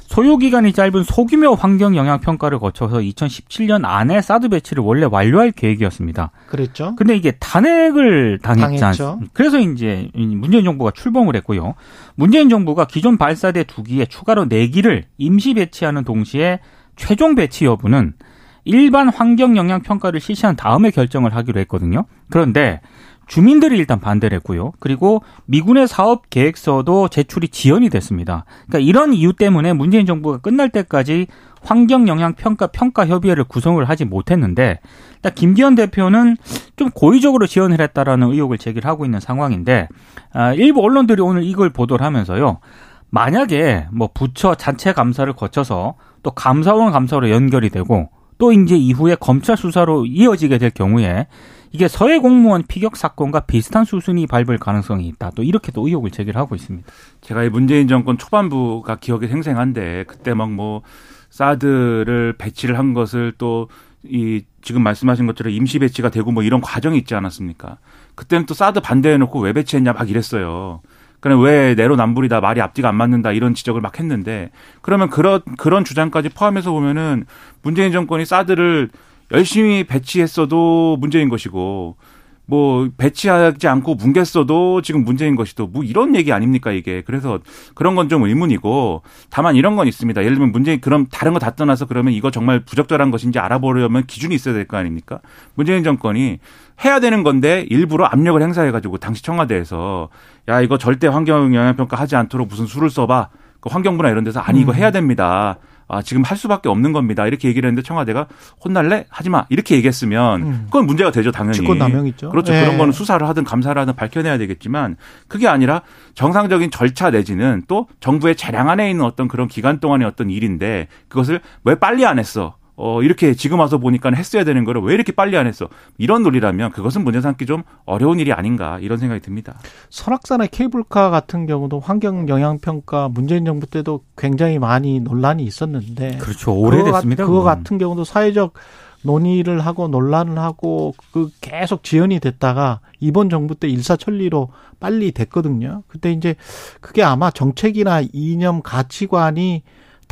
소요 기간이 짧은 소규모 환경 영향 평가를 거쳐서 2017년 안에 사드 배치를 원래 완료할 계획이었습니다. 그랬죠. 근데 이게 탄핵을 당했지. 않습니까? 그래서 이제 문재인 정부가 출범을 했고요. 문재인 정부가 기존 발사대 두 기에 추가로 네 기를 임시 배치하는 동시에 최종 배치 여부는 일반 환경 영향 평가를 실시한 다음에 결정을 하기로 했거든요. 그런데 주민들이 일단 반대를 했고요. 그리고 미군의 사업 계획서도 제출이 지연이 됐습니다. 그러니까 이런 이유 때문에 문재인 정부가 끝날 때까지 환경 영향 평가 평가 협의회를 구성을 하지 못했는데 일단 김기현 대표는 좀 고의적으로 지연을 했다라는 의혹을 제기를 하고 있는 상황인데 아, 일부 언론들이 오늘 이걸 보도를 하면서요. 만약에 뭐 부처 자체 감사를 거쳐서 또 감사원 감사로 연결이 되고 또 이제 이후에 검찰 수사로 이어지게 될 경우에 이게 서해 공무원 피격 사건과 비슷한 수순이 밟을 가능성이 있다. 또 이렇게 또 의혹을 제기를 하고 있습니다. 제가 이 문재인 정권 초반부가 기억이 생생한데 그때 막 뭐 사드를 배치를 한 것을 또 이 지금 말씀하신 것처럼 임시 배치가 되고 뭐 이런 과정이 있지 않았습니까? 그때는 또 사드 반대해 놓고 왜 배치했냐 막 이랬어요. 그럼 왜 내로남불이다 말이 앞뒤가 안 맞는다 이런 지적을 막 했는데 그러면 그런 그런 주장까지 포함해서 보면은 문재인 정권이 사드를 열심히 배치했어도 문제인 것이고 뭐 배치하지 않고 뭉갰어도 지금 문제인 것이도 뭐 이런 얘기 아닙니까 이게? 그래서 그런 건 좀 의문이고 다만 이런 건 있습니다. 예를 들면 문재인 그럼 다른 거 다 떠나서 그러면 이거 정말 부적절한 것인지 알아보려면 기준이 있어야 될 거 아닙니까? 문재인 정권이 해야 되는 건데 일부러 압력을 행사해 가지고 당시 청와대에서 야 이거 절대 환경 영향 평가 하지 않도록 무슨 수를 써봐. 그 환경부나 이런 데서 아니 이거 해야 됩니다. 아, 지금 할 수밖에 없는 겁니다. 이렇게 얘기를 했는데 청와대가 혼날래? 하지 마. 이렇게 얘기했으면 음. 그건 문제가 되죠, 당연히. 직권 남용이죠. 그렇죠. 예. 그런 거는 수사를 하든 감사를 하든 밝혀내야 되겠지만 그게 아니라 정상적인 절차 내지는 또 정부의 재량 안에 있는 어떤 그런 기간 동안의 어떤 일인데 그것을 왜 빨리 안 했어? 어, 이렇게 지금 와서 보니까 했어야 되는 거를 왜 이렇게 빨리 안 했어? 이런 논리라면 그것은 문제 삼기 좀 어려운 일이 아닌가 이런 생각이 듭니다. 설악산의 케이블카 같은 경우도 환경 영향 평가 문재인 정부 때도 굉장히 많이 논란이 있었는데 그렇죠. 그거 오래됐습니다. 같- 그거 그건. 같은 경우도 사회적 논의를 하고 논란을 하고 그 계속 지연이 됐다가 이번 정부 때 일사천리로 빨리 됐거든요. 그때 이제 그게 아마 정책이나 이념 가치관이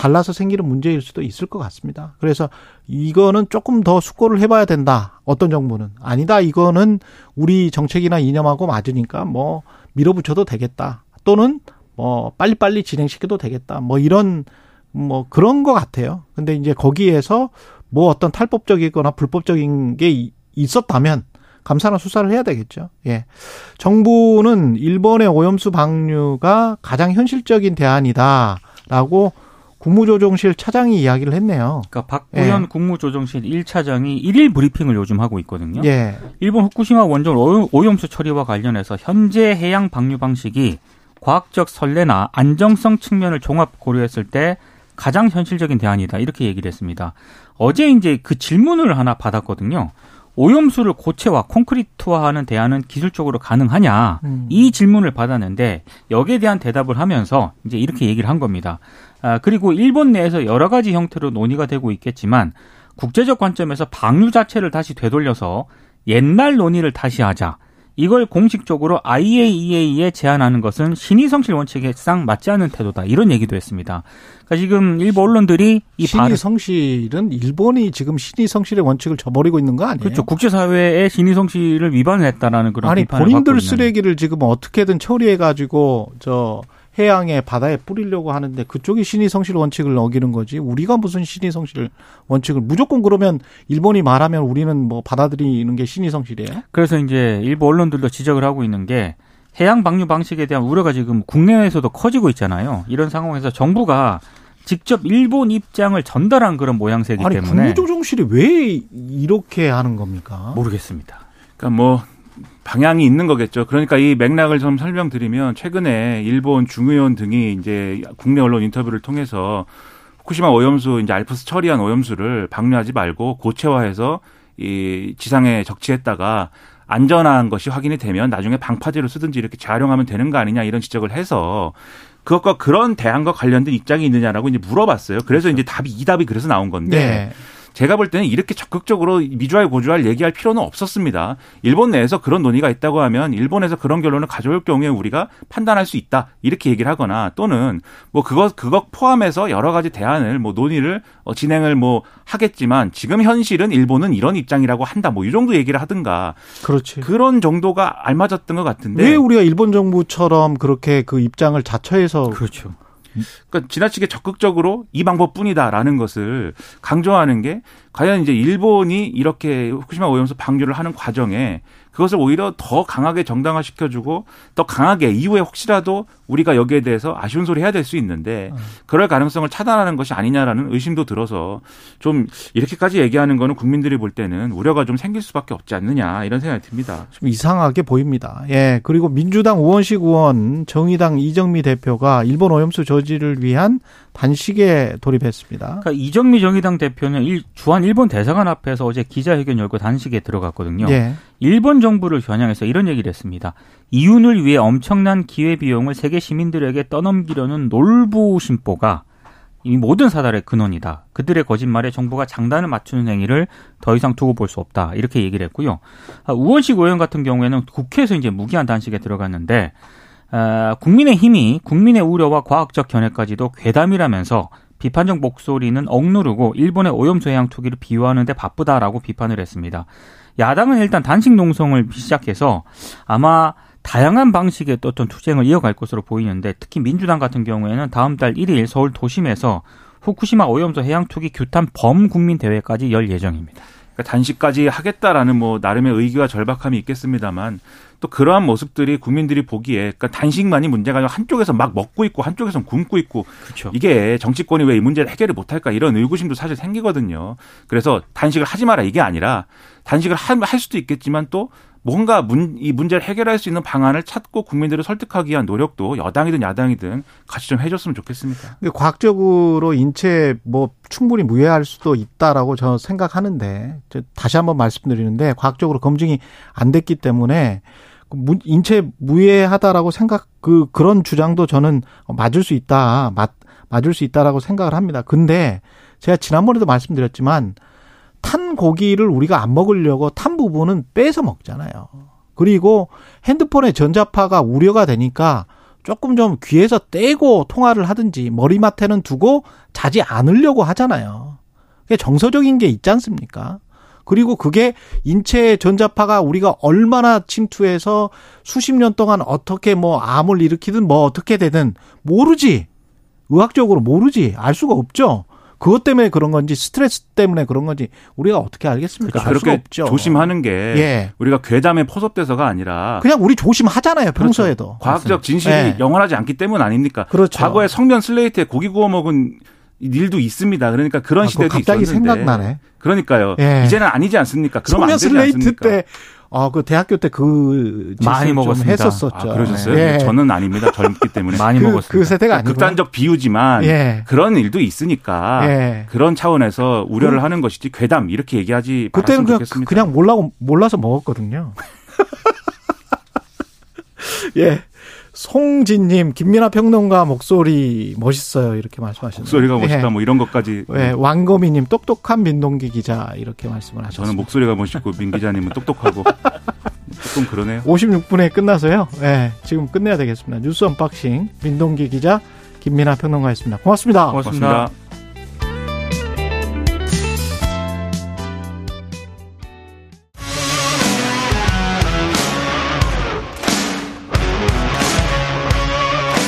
달라서 생기는 문제일 수도 있을 것 같습니다. 그래서 이거는 조금 더 숙고를 해봐야 된다. 어떤 정부는 아니다. 이거는 우리 정책이나 이념하고 맞으니까 뭐 밀어붙여도 되겠다. 또는 뭐 빨리빨리 진행시켜도 되겠다. 뭐 이런 뭐 그런 것 같아요. 근데 이제 거기에서 뭐 어떤 탈법적이거나 불법적인 게 이- 있었다면 감사나 수사를 해야 되겠죠. 예. 정부는 일본의 오염수 방류가 가장 현실적인 대안이다라고 국무조정실 차장이 이야기를 했네요. 그러니까 박구현 예. 국무조정실 1차장이 일일 브리핑을 요즘 하고 있거든요. 예. 일본 후쿠시마 원전 오염- 오염수 처리와 관련해서 현재 해양 방류 방식이 과학적 선례나 안정성 측면을 종합 고려했을 때 가장 현실적인 대안이다 이렇게 얘기를 했습니다. 어제 이제 그 질문을 하나 받았거든요. 오염수를 고체화, 콘크리트화하는 대안은 기술적으로 가능하냐? 음. 이 질문을 받았는데 여기에 대한 대답을 하면서 이제 이렇게 얘기를 한 겁니다. 아, 그리고 일본 내에서 여러 가지 형태로 논의가 되고 있겠지만 국제적 관점에서 방류 자체를 다시 되돌려서 옛날 논의를 다시 하자. 이걸 공식적으로 IAEA에 제안하는 것은 신의성실 원칙에상 맞지 않는 태도다. 이런 얘기도 했습니다. 그러니까 지금 일본 언론들이 이 발언 신의 성실은 일본이 지금 신의 성실의 원칙을 저버리고 있는 거 아니에요? 그렇죠. 국제사회의 신의성실을 위반을 했다라는 그런 아니 본인들. 쓰레기를 지금 어떻게든 처리해 가지고 저 해양에 바다에 뿌리려고 하는데 그쪽이 신의 성실 원칙을 어기는 거지 우리가 무슨 신의 성실 원칙을 무조건 그러면 일본이 말하면 우리는 뭐 받아들이는 게 신의 성실이에요? 그래서 이제 일부 언론들도 지적을 하고 있는 게 해양 방류 방식에 대한 우려가 지금 국내에서도 커지고 있잖아요. 이런 상황에서 정부가 직접 일본 입장을 전달한 그런 모양새이기 아니 때문에 국무조정실이 왜 이렇게 하는 겁니까? 모르겠습니다. 그러니까 뭐 방향이 있는 거겠죠. 그러니까 이 맥락을 좀 설명드리면 최근에 일본 중의원 등이 이제 국내 언론 인터뷰를 통해서 후쿠시마 오염수 이제 알프스 처리한 오염수를 방류하지 말고 고체화해서 이 지상에 적치했다가 안전한 것이 확인이 되면 나중에 방파제로 쓰든지 이렇게 재활용하면 되는 거 아니냐 이런 지적을 해서 그것과 그런 대안과 관련된 입장이 있느냐라고 이제 물어봤어요. 그래서 이제 답이 이 답이 그래서 나온 건데 네. 제가 볼 때는 이렇게 적극적으로 미주알 고주알 얘기할 필요는 없었습니다. 일본 내에서 그런 논의가 있다고 하면 일본에서 그런 결론을 가져올 경우에 우리가 판단할 수 있다 이렇게 얘기를 하거나 또는 뭐 그거 그거 포함해서 여러 가지 대안을 뭐 논의를 어, 진행을 뭐 하겠지만 지금 현실은 일본은 이런 입장이라고 한다 뭐 이 정도 얘기를 하든가 그렇지. 그런 정도가 알맞았던 것 같은데 왜 우리가 일본 정부처럼 그렇게 그 입장을 자처해서 그렇죠. 그러니까 지나치게 적극적으로 이 방법뿐이다라는 것을 강조하는 게 과연 이제 일본이 이렇게 후쿠시마 오염수 방류를 하는 과정에 그것을 오히려 더 강하게 정당화시켜주고 더 강하게 이후에 혹시라도 우리가 여기에 대해서 아쉬운 소리 해야 될 수 있는데 그럴 가능성을 차단하는 것이 아니냐라는 의심도 들어서 좀 이렇게까지 얘기하는 거는 국민들이 볼 때는 우려가 좀 생길 수밖에 없지 않느냐 이런 생각이 듭니다. 좀 이상하게 보입니다. 예. 그리고 민주당 우원식 의원, 정의당 이정미 대표가 일본 오염수 저지를 위한 단식에 돌입했습니다. 그러니까 이정미 정의당 대표는 일, 주한 일본 대사관 앞에서 어제 기자회견 열고 단식에 들어갔거든요. 예. 일본 정부를 겨냥해서 이런 얘기를 했습니다. 이윤을 위해 엄청난 기회 비용을 세계 시민들에게 떠넘기려는 놀부 심보가 이 모든 사달의 근원이다. 그들의 거짓말에 정부가 장단을 맞추는 행위를 더 이상 두고 볼 수 없다. 이렇게 얘기를 했고요. 아, 우원식 의원 같은 경우에는 국회에서 이제 무기한 단식에 들어갔는데 아, 국민의 힘이 국민의 우려와 과학적 견해까지도 괴담이라면서 비판적 목소리는 억누르고 일본의 오염수 해양 투기를 비유하는 데 바쁘다라고 비판을 했습니다. 야당은 일단 단식 농성을 시작해서 아마 다양한 방식의 또 어떤 투쟁을 이어갈 것으로 보이는데 특히 민주당 같은 경우에는 다음 달 1일 서울 도심에서 후쿠시마 오염수 해양 투기 규탄 범국민 대회까지 열 예정입니다. 그러니까 단식까지 하겠다라는 뭐 나름의 의기와 절박함이 있겠습니다만 또 그러한 모습들이 국민들이 보기에 그러니까 단식만이 문제가 아니라 한쪽에서 막 먹고 있고 한쪽에서 굶고 있고 그렇죠. 이게 정치권이 왜 이 문제를 해결을 못할까 이런 의구심도 사실 생기거든요. 그래서 단식을 하지 마라 이게 아니라 단식을 할 수도 있겠지만 또 뭔가 문, 이 문제를 해결할 수 있는 방안을 찾고 국민들을 설득하기 위한 노력도 여당이든 야당이든 같이 좀 해줬으면 좋겠습니다. 근데 과학적으로 인체 뭐 충분히 무해할 수도 있다라고 저 생각하는데 저 다시 한번 말씀드리는데 과학적으로 검증이 안 됐기 때문에 그 인체 무해하다라고 생각 그 그런 주장도 저는 맞을 수 있다 맞 맞을 수 있다라고 생각을 합니다. 근데 제가 지난번에도 말씀드렸지만 탄 고기를 우리가 안 먹으려고 탄 부분은 빼서 먹잖아요. 그리고 핸드폰에 전자파가 우려가 되니까 조금 좀 귀에서 떼고 통화를 하든지 머리맡에는 두고 자지 않으려고 하잖아요. 그게 정서적인 게 있지 않습니까? 그리고 그게 인체 전자파가 우리가 얼마나 침투해서 수십 년 동안 어떻게 뭐 암을 일으키든 뭐 어떻게 되든 모르지. 의학적으로 모르지. 알 수가 없죠. 그것 때문에 그런 건지 스트레스 때문에 그런 건지 우리가 어떻게 알겠습니까? 그러니까 그렇게 조심하는 게 예. 우리가 괴담에 포섭돼서가 아니라 그냥 우리 조심하잖아요 평소에도 그렇죠. 과학적 진실이 예. 영원하지 않기 때문 아닙니까? 그렇죠. 과거에 성면 슬레이트에 고기 구워 먹은 일도 있습니다. 그러니까 그런 아, 시대도 갑자기 있었는데. 생각나네. 그러니까 예. 이제는 아니지 않습니까? 그러면 성면 슬레이트 않습니까? 때 아, 그 대학교 때 그 많이 먹었습니다. 했었었죠. 아, 그러셨어요? 예. 저는 아닙니다. 젊기 때문에 많이 그, 먹었습니다. 그 세대가 아니고 극단적 비유지만 예. 그런 일도 있으니까 예. 그런 차원에서 우려를 그, 하는 것이지 괴담 이렇게 얘기하지 그때는 그냥, 좋겠습니다. 그냥 몰라고 몰라서 먹었거든요. 예. 송진님, 김민아 평론가 목소리 멋있어요. 이렇게 말씀하셨네요. 목소리가 멋있다, 예. 뭐 이런 것까지. 예, 왕거미님, 똑똑한 민동기 기자, 이렇게 말씀을 하셨어요. 저는 목소리가 멋있고, 민 기자님은 똑똑하고. 조금 그러네요. 56분에 끝나서요. 예, 지금 끝내야 되겠습니다. 뉴스 언박싱, 민동기 기자, 김민아 평론가였습니다. 고맙습니다. 고맙습니다. 고맙습니다.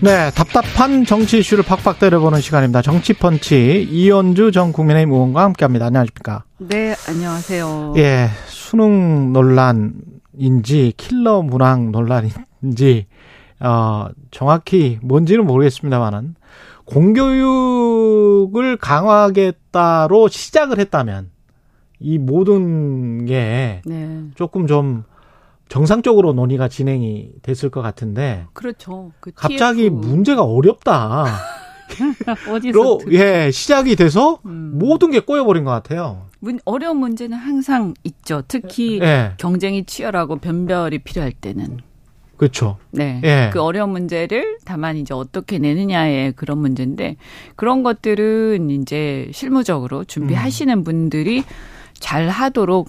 네, 답답한 정치 이슈를 팍팍 때려보는 시간입니다. 정치펀치 이현주 전 국민의힘 의원과 함께합니다. 안녕하십니까? 네, 안녕하세요. 예, 수능 논란인지 킬러 문항 논란인지 어 정확히 뭔지는 모르겠습니다만은 공교육을 강화하겠다로 시작을 했다면 이 모든 게 네. 조금 좀 정상적으로 논의가 진행이 됐을 것 같은데 그렇죠. 그 갑자기 TF. 문제가 어렵다. 어디서 예, 시작이 돼서 음. 모든 게 꼬여버린 것 같아요. 문- 어려운 문제는 항상 있죠. 특히 예, 경쟁이 치열하고 변별이 필요할 때는. 그렇죠. 네. 예. 그 어려운 문제를 다만 이제 어떻게 내느냐의 그런 문제인데 그런 것들은 이제 실무적으로 준비하시는 분들이 잘 하도록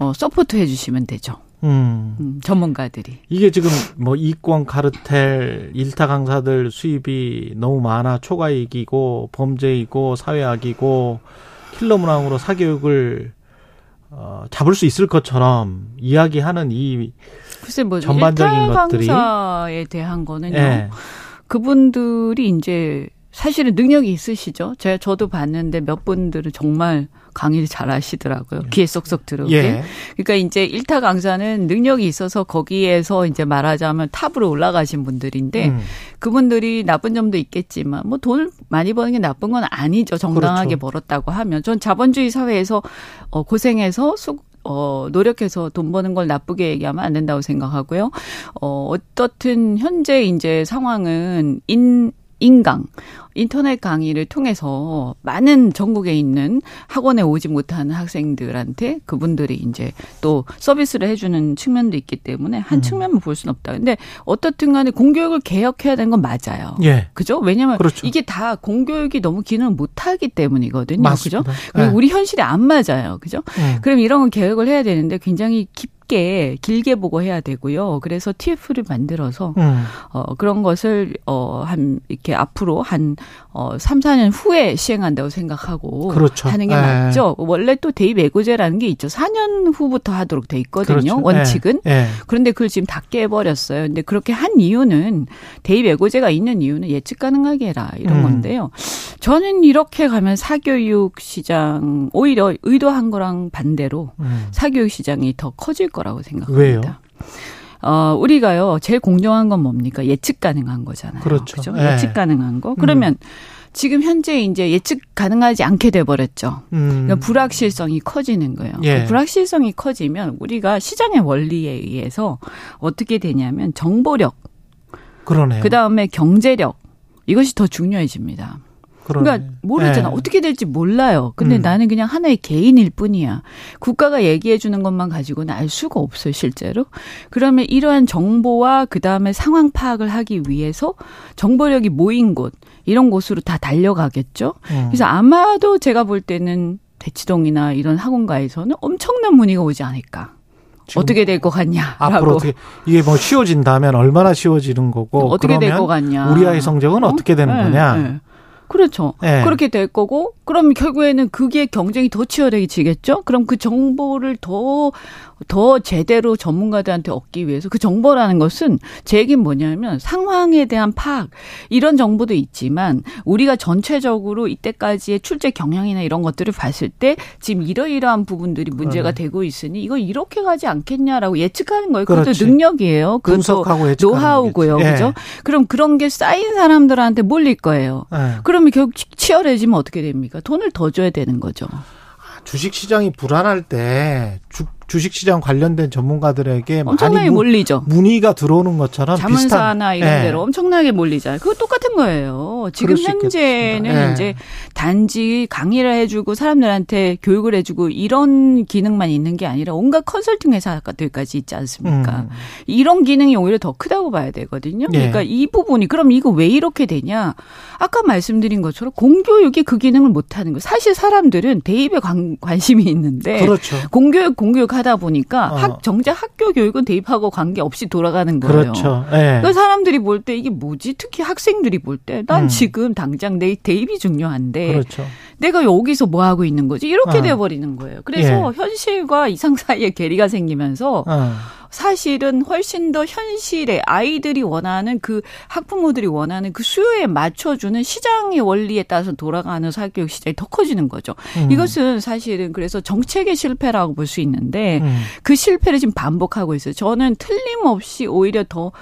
어, support 해 주시면 되죠. 음. 음, 전문가들이. 이게 지금 뭐 이권 카르텔 일타 강사들 수입이 너무 많아 초과이익이고 범죄이고 사회악이고 킬러 문항으로 사교육을 어, 잡을 수 있을 것처럼 이야기하는 이 글쎄 뭐 전반적인 일타 것들이- 강사에 대한 거는요. 예. 그분들이 이제 사실은 능력이 있으시죠. 제가 저도 봤는데 몇 분들은 정말 강의를 잘 하시더라고요. 귀에 쏙쏙 들어오게. 예. 그러니까 이제 일타 강사는 능력이 있어서 거기에서 이제 말하자면 탑으로 올라가신 분들인데 음. 그분들이 나쁜 점도 있겠지만 뭐 돈을 많이 버는 게 나쁜 건 아니죠. 정당하게 그렇죠. 벌었다고 하면 전 자본주의 사회에서 어 고생해서 수 어, 노력해서 돈 버는 걸 나쁘게 얘기하면 안 된다고 생각하고요. 어, 어떻든 현재 이제 상황은 인, 인강, 인터넷 강의를 통해서 많은 전국에 있는 학원에 오지 못하는 학생들한테 그분들이 이제 또 서비스를 해주는 측면도 있기 때문에 한 음. 측면만 볼 수는 없다. 근데 어떻든 간에 공교육을 개혁해야 되는 건 맞아요. 예. 그죠? 왜냐면 그렇죠. 이게 다 공교육이 너무 기능을 못하기 때문이거든요. 맞습니다. 그죠? 그리고 예. 우리 현실에 안 맞아요. 그죠? 음. 그럼 이런 건 계획을 해야 되는데 굉장히 깊 게 길게 보고 해야 되고요. 그래서 TF를 만들어서 음. 어 그런 것을 어 한 이렇게 앞으로 한 어 3, 4년 후에 시행한다고 생각하고 그렇죠. 하는 게 예. 맞죠. 원래 또 대입 예고제라는 게 있죠. 4년 후부터 하도록 돼 있거든요. 그렇죠. 원칙은. 예. 예. 그런데 그걸 지금 다 깨버렸어요. 근데 그렇게 한 이유는 대입 예고제가 있는 이유는 예측 가능하게 해라 이런 음. 건데요. 저는 이렇게 가면 사교육 시장 오히려 의도한 거랑 반대로 음. 사교육 시장이 더 커질 거 라고 생각합니다. 왜요? 어, 우리가요, 제일 공정한 건 뭡니까? 예측 가능한 거잖아요. 그렇죠. 그죠? 예. 예측 가능한 거. 그러면 지금 현재 이제 예측 가능하지 않게 돼버렸죠. 음. 그러니까 불확실성이 커지는 거예요. 예. 그 불확실성이 커지면 우리가 시장의 원리에 의해서 어떻게 되냐면 정보력, 그러네요. 그 다음에 경제력, 이것이 더 중요해집니다. 그러네. 그러니까 모르잖아. 예. 어떻게 될지 몰라요. 근데 음. 나는 그냥 하나의 개인일 뿐이야. 국가가 얘기해 주는 것만 가지고는 알 수가 없어요, 실제로. 그러면 이러한 정보와 그다음에 상황 파악을 하기 위해서 정보력이 모인 곳 이런 곳으로 다 달려가겠죠. 음. 그래서 아마도 제가 볼 때는 대치동이나 이런 학원가에서는 엄청난 문의가 오지 않을까. 어떻게 될 것 같냐라고. 앞으로 어떻게 이게 뭐 쉬워진다면 얼마나 쉬워지는 거고 어떻게 될 것 같냐. 우리 아이 성적은 어? 어? 떻게 되는 네, 거냐? 네. 그렇죠. 네. 그렇게 될 거고, 그럼 결국에는 그게 경쟁이 더 치열해지겠죠? 그럼 그 정보를 더, 더 제대로 전문가들한테 얻기 위해서 그 정보라는 것은 제 얘기는 뭐냐면 상황에 대한 파악, 이런 정보도 있지만 우리가 전체적으로 이때까지의 출제 경향이나 이런 것들을 봤을 때 지금 이러이러한 부분들이 문제가 그러네. 되고 있으니 이거 이렇게 가지 않겠냐라고 예측하는 거예요. 그것도 그렇지. 능력이에요. 그것도 노하우고요. 예. 그죠? 그럼 그런 게 쌓인 사람들한테 몰릴 거예요. 예. 그러면 결국 치- 치열해지면 어떻게 됩니까? 돈을 더 줘야 되는 거죠. 주식 시장이 불안할 때 주, 주식 시장 관련된 전문가들에게 엄청나게 문- 몰리죠. 문의가 들어오는 것처럼 자문사나 이런 예. 데로 엄청나게 몰리잖아요. 그거 똑같은 거예요. 지금 현재는. 예. 이제 단지 강의를 해주고 사람들한테 교육을 해주고 이런 기능만 있는 게 아니라 온갖 컨설팅 회사들까지 있지 않습니까? 음. 이런 기능이 오히려 더 크다고 봐야 되거든요. 예. 그러니까 이 부분이 그럼 이거 왜 이렇게 되냐? 아까 말씀드린 것처럼 공교육이 그 기능을 못 하는 거예요. 사실 사람들은 대입에 관, 관심이 있는데 그렇죠. 공교육 공교육 하다 보니까 어. 학 정작 학교 교육은 대입하고 관계 없이 돌아가는 거예요. 그렇죠. 예. 그 사람들이 볼 때 이게 뭐지? 특히 학생들이 볼 때난 음. 지금 당장 내 대입이 중요한데 그렇죠. 내가 여기서 뭐 하고 있는 거지? 이렇게 어. 돼버리는 거예요. 그래서 현실과 이상 사이에 괴리가 생기면서 어. 사실은 훨씬 더 현실에 아이들이 원하는 그 학부모들이 원하는 그 수요에 맞춰주는 시장의 원리에 따라서 돌아가는 사교육 시장이 더 커지는 거죠. 음. 이것은 사실은 그래서 정책의 실패라고 볼 수 있는데 음. 그 실패를 지금 반복하고 있어요. 저는 틀림없이 오히려 더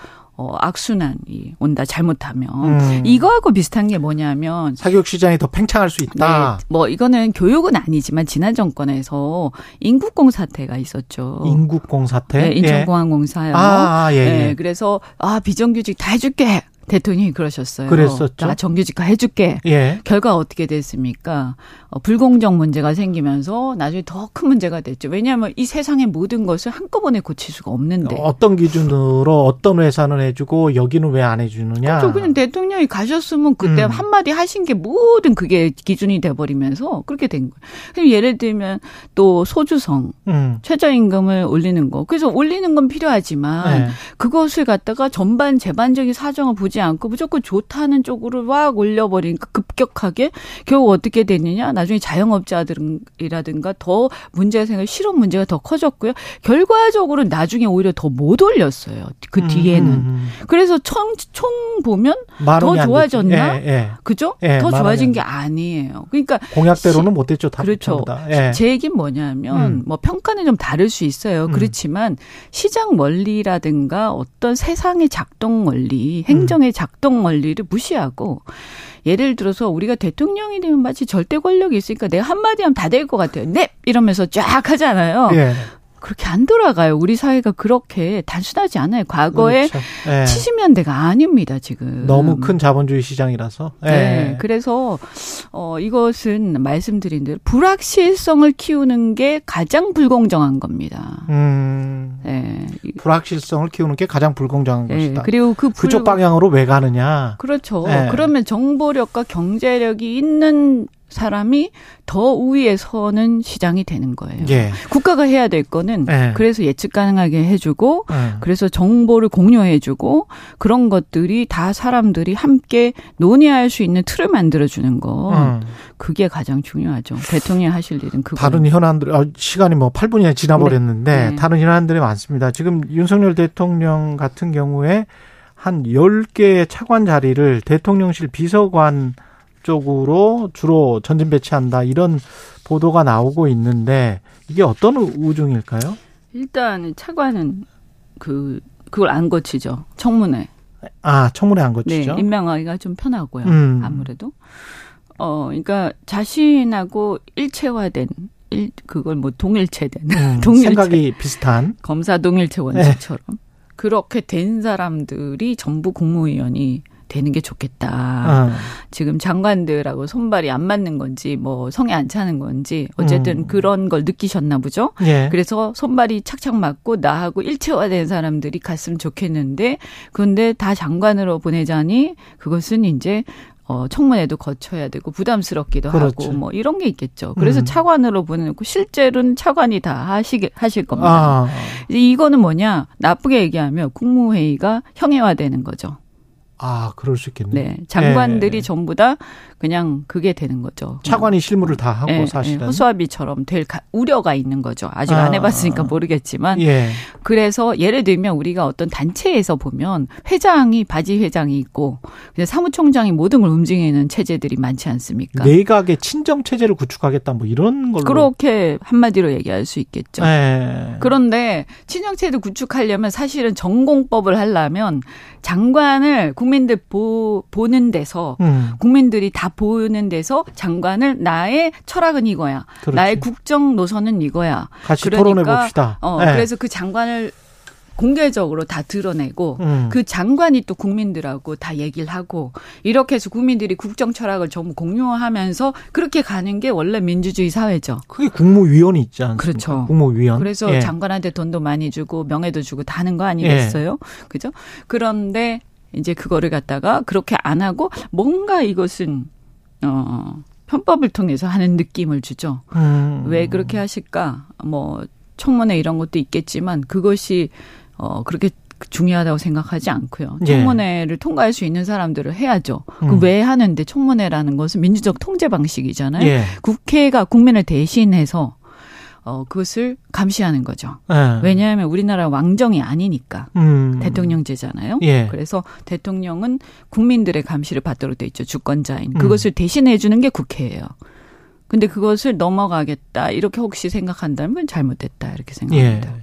어, 악순환이 온다 잘못하면 음. 이거하고 비슷한 게 뭐냐면 사교육 시장이 더 팽창할 수 있다. 네, 뭐 이거는 교육은 아니지만 지난 정권에서 인국공 사태가 있었죠. 인국공 사태. 네, 인천공항공사요. 아, 아, 예, 예. 네, 그래서 아 비정규직 다 해줄게. 대통령이 그러셨어요. 그랬었죠. 나 정규직화 해줄게. 예. 결과 어떻게 됐습니까? 어, 불공정 문제가 생기면서 나중에 더 큰 문제가 됐죠. 왜냐하면 이 세상의 모든 것을 한꺼번에 고칠 수가 없는데. 어떤 기준으로 어떤 회사는 해주고 여기는 왜 안 해주느냐. 저 그냥 대통령이 가셨으면 그때 음. 한마디 하신 게 모든 그게 기준이 돼버리면서 그렇게 된 거예요. 그럼 예를 들면 또 소주성 음. 최저임금을 올리는 거. 그래서 올리는 건 필요하지만 네. 그것을 갖다가 전반 재반적인 사정을 보지 않고 무조건 좋다는 쪽으로 막 올려버리니까 급격하게 결국 어떻게 됐느냐. 나중에 자영업자들이라든가 더 문제가 생겨 실업 문제가 더 커졌고요. 결과적으로 나중에 오히려 더 못 올렸어요. 그 뒤에는. 음, 음, 그래서 총, 총 보면 음. 만더 좋아졌나? 예, 예. 그죠? 예, 더만 좋아진 게 아니에요. 그러니까 공약대로는 못 됐죠. 다 그렇죠. 예. 제 얘기는 뭐냐면 음. 뭐 평가는 좀 다를 수 있어요. 음. 그렇지만 시장 원리라든가 어떤 세상의 작동 원리, 행정의 작동 원리를 무시하고 예를 들어서 우리가 대통령이 되면 마치 절대 권력이 있으니까 내가 한마디 하면 다 될 것 같아요. 넵 이러면서 쫙 하잖아요. 예. 그렇게 안 돌아가요. 우리 사회가 그렇게 단순하지 않아요. 과거에 그렇죠. 예. 70년대가 아닙니다, 지금. 너무 큰 자본주의 시장이라서. 예. 네. 그래서 어 이것은 말씀드린 대로 불확실성을 키우는 게 가장 불공정한 겁니다. 음. 네. 불확실성을 키우는 게 가장 불공정한 네. 것이다. 그리고 그 불... 그쪽 방향으로 왜 가느냐. 그렇죠. 네. 그러면 정보력과 경제력이 있는 사람이 더 우위에 서는 시장이 되는 거예요. 예. 국가가 해야 될 거는 네. 그래서 예측 가능하게 해주고 예. 그래서 정보를 공유해주고 그런 것들이 다 사람들이 함께 논의할 수 있는 틀을 만들어주는 거 음. 그게 가장 중요하죠. 대통령이 하실 일은 그거. 다른 현안들 아, 시간이 뭐 8분이나 지나버렸는데 네. 네. 다른 현안들이 많습니다. 지금 윤석열 대통령 같은 경우에 한 10개의 차관 자리를 대통령실 비서관 쪽으로 주로 전진 배치한다 이런 보도가 나오고 있는데 이게 어떤 우중일까요? 일단 차관은 그 그걸 안 거치죠. 청문회. 아 청문회 안 네, 거치죠? 임명하기가 좀 편하고요. 음. 아무래도. 어, 그러니까 자신하고 일체화된 일 그걸 뭐 동일체된 음, 동일체 생각이 비슷한. 검사 동일체 원칙처럼 그렇게 된 사람들이 전부 국무위원이 되는 게 좋겠다. 어. 지금 장관들하고 손발이 안 맞는 건지 뭐 성에 안 차는 건지 어쨌든 음. 그런 걸 느끼셨나 보죠. 예. 그래서 손발이 착착 맞고 나하고 일체화된 사람들이 갔으면 좋겠는데 그런데 다 장관으로 보내자니 그것은 이제 어 청문회도 거쳐야 되고 부담스럽기도 그렇죠. 하고 뭐 이런 게 있겠죠. 그래서 음. 차관으로 보내고 실제로는 차관이 다 하시게 하실 겁니다. 아, 이거는 뭐냐 나쁘게 얘기하면 국무회의가 형해화되는 거죠. 아, 그럴 수 있겠네. 네, 장관들이 예. 전부 다 그냥 그게 되는 거죠. 차관이 실무를 다 하고 예, 사실은. 예, 허수아비처럼 될 가- 우려가 있는 거죠. 아직 아, 안 해봤으니까 모르겠지만 예. 그래서 예를 들면 우리가 어떤 단체에서 보면 회장이 바지 회장이 있고 사무총장이 모든 걸 움직이는 체제들이 많지 않습니까? 내각의 친정 체제를 구축하겠다 뭐 이런 걸로. 그렇게 한마디로 얘기할 수 있겠죠. 예. 그런데 친정체도 구축하려면 사실은 전공법을 하려면 장관을 국민들 보, 보는 데서 음, 국민들이 다 보는 데서 장관을 나의 철학은 이거야. 그렇지. 나의 국정 노선은 이거야. 같이 그러니까, 토론해 봅시다. 어, 예. 그래서 그 장관을 공개적으로 다 드러내고 음. 그 장관이 또 국민들하고 다 얘기를 하고 이렇게 해서 국민들이 국정 철학을 전부 공유하면서 그렇게 가는 게 원래 민주주의 사회죠. 그게 국무위원이 있지 않습니까? 그렇죠. 국무위원. 그래서 예. 장관한테 돈도 많이 주고 명예도 주고 다 하는 거 아니겠어요? 그죠? 그런데 이제 그거를 갖다가 그렇게 안 하고 뭔가 이것은 어 편법을 통해서 하는 느낌을 주죠. 음. 왜 그렇게 하실까? 뭐 청문회 이런 것도 있겠지만 그것이 어 그렇게 중요하다고 생각하지 않고요. 예. 청문회를 통과할 수 있는 사람들을 해야죠. 음. 그왜 하는데 청문회라는 것은 민주적 통제 방식이잖아요. 예. 국회가 국민을 대신해서 어, 그것을 감시하는 거죠. 예. 왜냐하면 우리나라 왕정이 아니니까. 음. 대통령제잖아요. 예. 그래서 대통령은 국민들의 감시를 받도록 돼 있죠. 주권자인. 음. 그것을 대신해 주는 게 국회예요. 근데 그것을 넘어가겠다 이렇게 혹시 생각한다면 잘못됐다 이렇게 예. 생각합니다.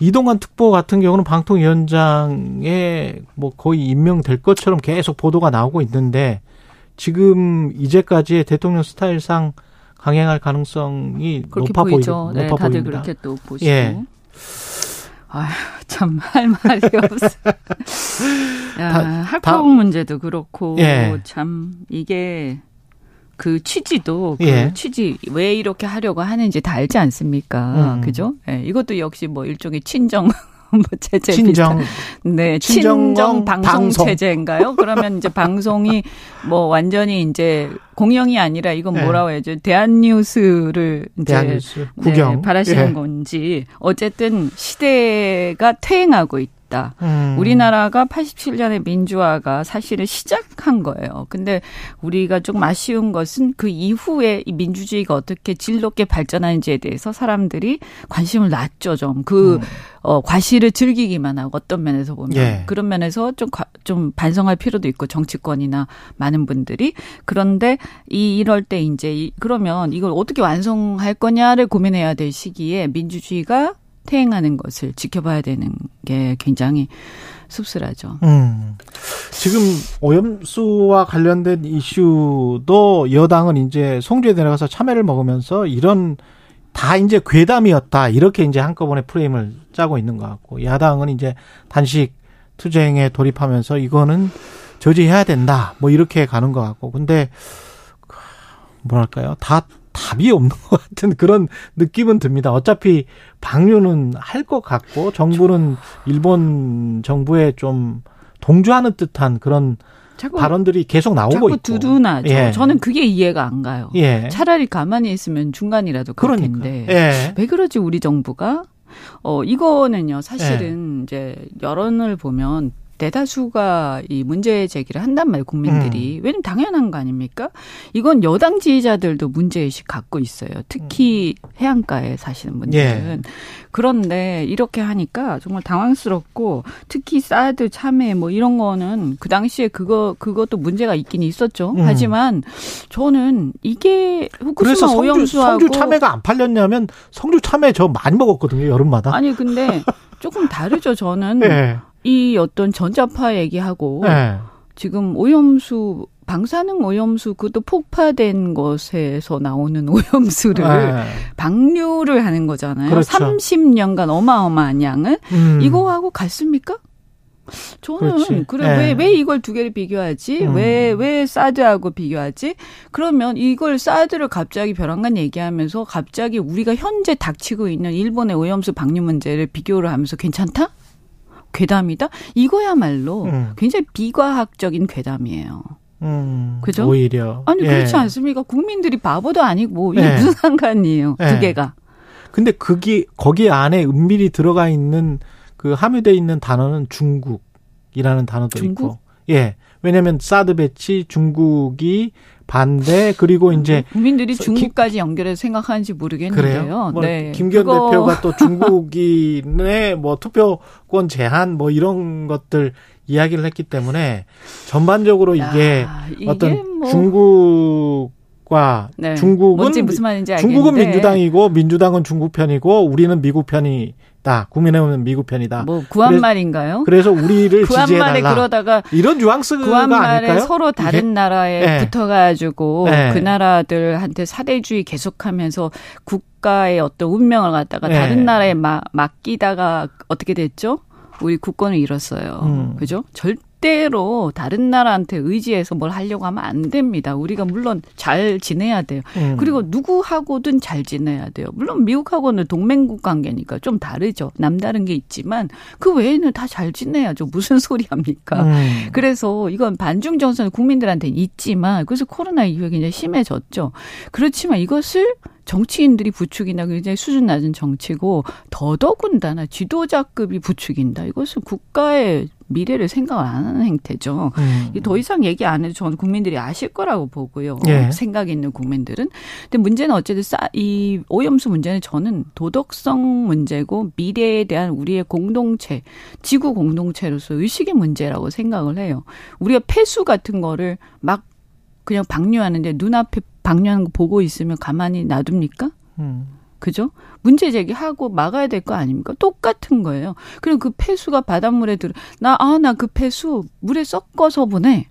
이동관 특보 같은 경우는 방통위원장에 뭐 거의 임명될 것처럼 계속 보도가 나오고 있는데 지금 이제까지의 대통령 스타일상 강행할 가능성이 그렇게 높아 보이죠. 보이, 네, 높아 다들 보입니다. 그렇게 또 보시고. 예. 아휴, 참, 할 말이 없어. 야, 다- 학폭 문제도 그렇고, 예. 참, 이게, 그 취지도, 그 예. 취지, 왜 이렇게 하려고 하는지 다 알지 않습니까? 음. 그죠? 예, 이것도 역시 뭐 일종의 친정, 뭐 체제 친정 비슷한 네, 친정 방송, 방송. 체제인가요? 그러면 이제 방송이 뭐 완전히 이제 공영이 아니라 이건 네. 뭐라고 해야죠? 대한뉴스를 이제 대한뉴스 구경 네, 바라시는 예. 건지 어쨌든 시대가 퇴행하고 있다. 음. 우리나라가 87년의 민주화가 사실은 시작한 거예요. 근데 우리가 조금 아쉬운 것은 그 이후에 이 민주주의가 어떻게 질 높게 발전하는지에 대해서 사람들이 관심을 놨죠, 좀. 그, 음. 어, 과실을 즐기기만 하고 어떤 면에서 보면. 예. 그런 면에서 좀, 과- 좀 반성할 필요도 있고 정치권이나 많은 분들이. 그런데 이, 이럴 때 이제 이, 그러면 이걸 어떻게 완성할 거냐를 고민해야 될 시기에 민주주의가 퇴행하는 것을 지켜봐야 되는 게 굉장히 씁쓸하죠. 음. 지금 오염수와 관련된 이슈도 여당은 이제 송주에 내려가서 참여를 먹으면서 이런 다 이제 괴담이었다 이렇게 이제 한꺼번에 프레임을 짜고 있는 것 같고 야당은 이제 단식 투쟁에 돌입하면서 이거는 저지해야 된다 뭐 이렇게 가는 것 같고 근데 뭐랄까요 다 답이 없는 것 같은 그런 느낌은 듭니다. 어차피 방류는 할 것 같고 정부는 일본 정부에 좀 동조하는 듯한 그런 자꾸 발언들이 계속 나오고 자꾸 있고. 두둔하죠. 예. 저는 그게 이해가 안 가요. 예. 차라리 가만히 있으면 중간이라도 그럴 그러니까. 텐데 예. 왜 그러지 우리 정부가? 어 이거는요 예. 사실은 이제 여론을 보면 대다수가 이 문제 제기를 한단 말이에요 음. 국민들이 왜냐면 당연한 거 아닙니까? 이건 여당 지지자들도 문제 의식 갖고 있어요. 특히 해안가에 사시는 분들은 음. 예. 그런데 이렇게 하니까 정말 당황스럽고 특히 사드 참여 뭐 이런 거는 그 당시에 그거 그것도 문제가 있긴 있었죠. 음. 하지만 저는 이게 후쿠시마 그래서 성주, 오염수하고 성주 참외가 안 팔렸냐면 성주 참외 저 많이 먹었거든요 여름마다. 아니 근데 조금 다르죠. 저는 예. 이 어떤 전자파 얘기하고 예. 지금 오염수 방사능 오염수 그것도 폭파된 것에서 나오는 오염수를 예. 방류를 하는 거잖아요. 그렇죠. 30년간 어마어마한 양을 음. 이거하고 같습니까? 저는 그렇지. 그래 예. 왜왜 이걸 두 개를 비교하지? 음. 왜왜 사드하고 비교하지? 그러면 이걸 사드를 갑자기 벼랑간 얘기하면서 갑자기 우리가 현재 닥치고 있는 일본의 오염수 방류 문제를 비교를 하면서 괜찮다? 괴담이다? 이거야말로 음. 굉장히 비과학적인 괴담이에요. 음. 그죠? 오히려. 아니 예. 그렇지 않습니까? 국민들이 바보도 아니고 이게 예. 무슨 상관이에요? 예. 두 개가. 근데 그게 거기 안에 은밀히 들어가 있는 그 함유돼 있는 단어는 중국이라는 단어도 중국? 있고. 예. 왜냐면 사드 배치 중국이 반대 그리고 이제 국민들이 서- 중국까지 연결해서 생각하는지 모르겠는데요. 그래요. 뭐 네. 김기현 그거- 대표가 또 중국인의 뭐 투표권 제한 뭐 이런 것들 이야기를 했기 때문에 전반적으로 이게 야, 이게 어떤 뭐- 중국 과 네. 중국은 뭔지 무슨 말인지 알겠는데 중국은 민주당이고 민주당은 중국 편이고 우리는 미국 편이 다. 국민의힘은 미국 편이다. 뭐 구한 그래서- 말인가요? 그래 서 우리를 구한 말에 지지해달라. 그러다가 이런 뉘앙스가 구한 말에 아닐까요? 서로 다른 이게? 나라에 네. 붙어가지고 네. 그 나라들한테 사대주의 계속하면서 국가의 어떤 운명을 갖다가 네. 다른 나라에 마, 맡기다가 어떻게 됐죠? 우리 국권을 잃었어요. 음. 그죠? 절 대로 다른 나라한테 의지해서 뭘 하려고 하면 안 됩니다. 우리가 물론 잘 지내야 돼요. 음. 그리고 누구하고든 잘 지내야 돼요. 물론 미국하고는 동맹국 관계니까 좀 다르죠. 남다른 게 있지만 그 외에는 다 잘 지내야죠. 무슨 소리 합니까? 음. 그래서 이건 반중 정서는 국민들한테 있지만 그래서 코로나 이후에 굉장히 심해졌죠. 그렇지만 이것을 정치인들이 부추긴다 굉장히 수준 낮은 정치고 더더군다나 지도자급이 부추긴다. 이것은 국가의 미래를 생각을 안 하는 행태죠. 음. 더 이상 얘기 안 해도 저는 국민들이 아실 거라고 보고요. 예. 생각 있는 국민들은. 근데 문제는 어쨌든 싸, 이 오염수 문제는 저는 도덕성 문제고 미래에 대한 우리의 공동체, 지구 공동체로서 의식의 문제라고 생각을 해요. 우리가 폐수 같은 거를 막 그냥 방류하는데 눈앞에 방류하는 거 보고 있으면 가만히 놔둡니까? 음. 그죠? 문제 제기하고 막아야 될 거 아닙니까? 똑같은 거예요. 그럼 그 폐수가 바닷물에 들어, 나, 아, 나 그 폐수 물에 섞어서 보내.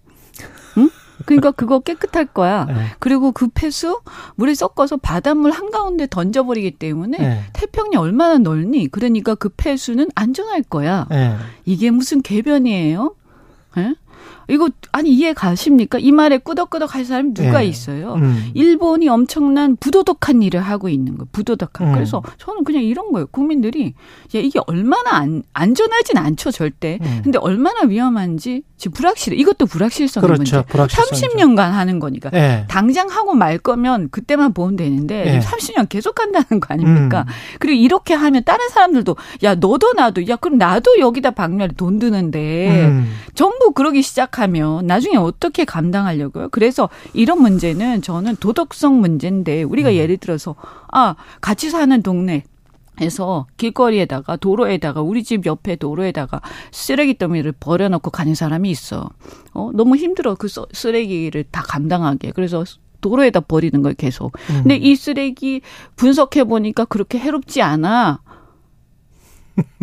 응? 그러니까 그거 깨끗할 거야. 네. 그리고 그 폐수 물에 섞어서 바닷물 한가운데 던져버리기 때문에 네. 태평이 얼마나 넓니? 그러니까 그 폐수는 안전할 거야. 예. 이게 무슨 개변이에요? 예? 이거 아니 이해 가십니까? 이 말에 끄덕끄덕 할 사람이 누가 예. 있어요? 음. 일본이 엄청난 부도덕한 일을 하고 있는 거예요. 부도덕한. 음. 그래서 저는 그냥 이런 거예요. 국민들이 야 이게 얼마나 안, 안전하진 않죠, 절대. 음. 근데 얼마나 위험한지 지금 불확실해. 이것도 불확실성의 그렇죠. 문제. 불확실성이죠. 30년간 하는 거니까. 예. 당장 하고 말 거면 그때만 보면 되는데 예. 30년 계속 한다는 거 아닙니까? 음. 그리고 이렇게 하면 다른 사람들도 야 너도 나도 야 그럼 나도 여기다 박멸 돈 드는데 음. 전부 그러기 시작 하면 나중에 어떻게 감당하려고요? 그래서 이런 문제는 저는 도덕성 문제인데 우리가 음. 예를 들어서 아 같이 사는 동네 에서 길거리에다가 도로에다가 우리 집 옆에 도로에다가 쓰레기 더미를 버려놓고 가는 사람이 있어. 어 너무 힘들어 그 써- 쓰레기를 다 감당하게. 그래서 도로에다 버리는 걸 계속. 음. 근데 이 쓰레기 분석해 보니까 그렇게 해롭지 않아.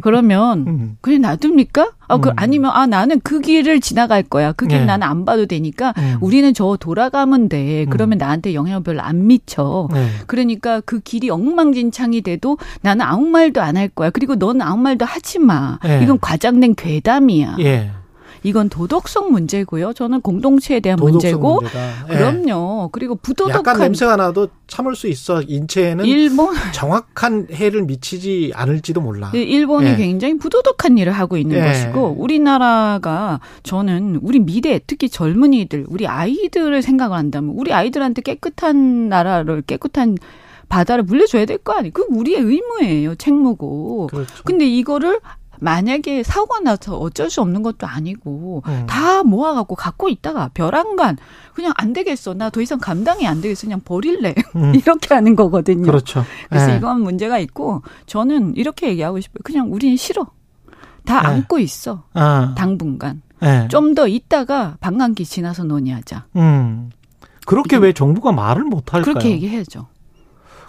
그러면 음. 그냥 놔둡니까? 아, 그 음. 아니면 아 나는 그 길을 지나갈 거야. 그길 네. 나는 안 봐도 되니까 음. 우리는 저 돌아가면 돼. 그러면 나한테 영향을 별로 안 미쳐. 네. 그러니까 그 길이 엉망진창이 돼도 나는 아무 말도 안 할 거야. 그리고 넌 아무 말도 하지 마. 네. 이건 과장된 괴담이야. 예. 이건 도덕성 문제고요. 저는 공동체에 대한 문제고. 문제다. 예. 그럼요. 그리고 약간 부도덕한 냄새가 나도 참을 수 있어. 인체에는 일본 정확한 해를 미치지 않을지도 몰라. 네, 일본이 예. 굉장히 부도덕한 일을 하고 있는 예. 것이고 우리나라가 저는 우리 미래 특히 젊은이들 우리 아이들을 생각을 한다면 우리 아이들한테 깨끗한 나라를 깨끗한 바다를 물려줘야 될 거 아니에요. 그 우리의 의무예요. 책무고. 그렇죠. 근데 이거를 만약에 사고가 나서 어쩔 수 없는 것도 아니고 음. 다 모아갖고 갖고 있다가 벼랑간 그냥 안 되겠어 나 더 이상 감당이 안 되겠어 그냥 버릴래 음. 이렇게 하는 거거든요. 그렇죠. 그래서 예. 이건 문제가 있고 저는 이렇게 얘기하고 싶어요. 그냥 우리는 싫어. 다 네. 안고 있어. 아, 당분간. 예. 좀더 있다가 반감기 지나서 논의하자. 음. 그렇게 왜 정부가 말을 못 할까요? 그렇게 얘기해야죠.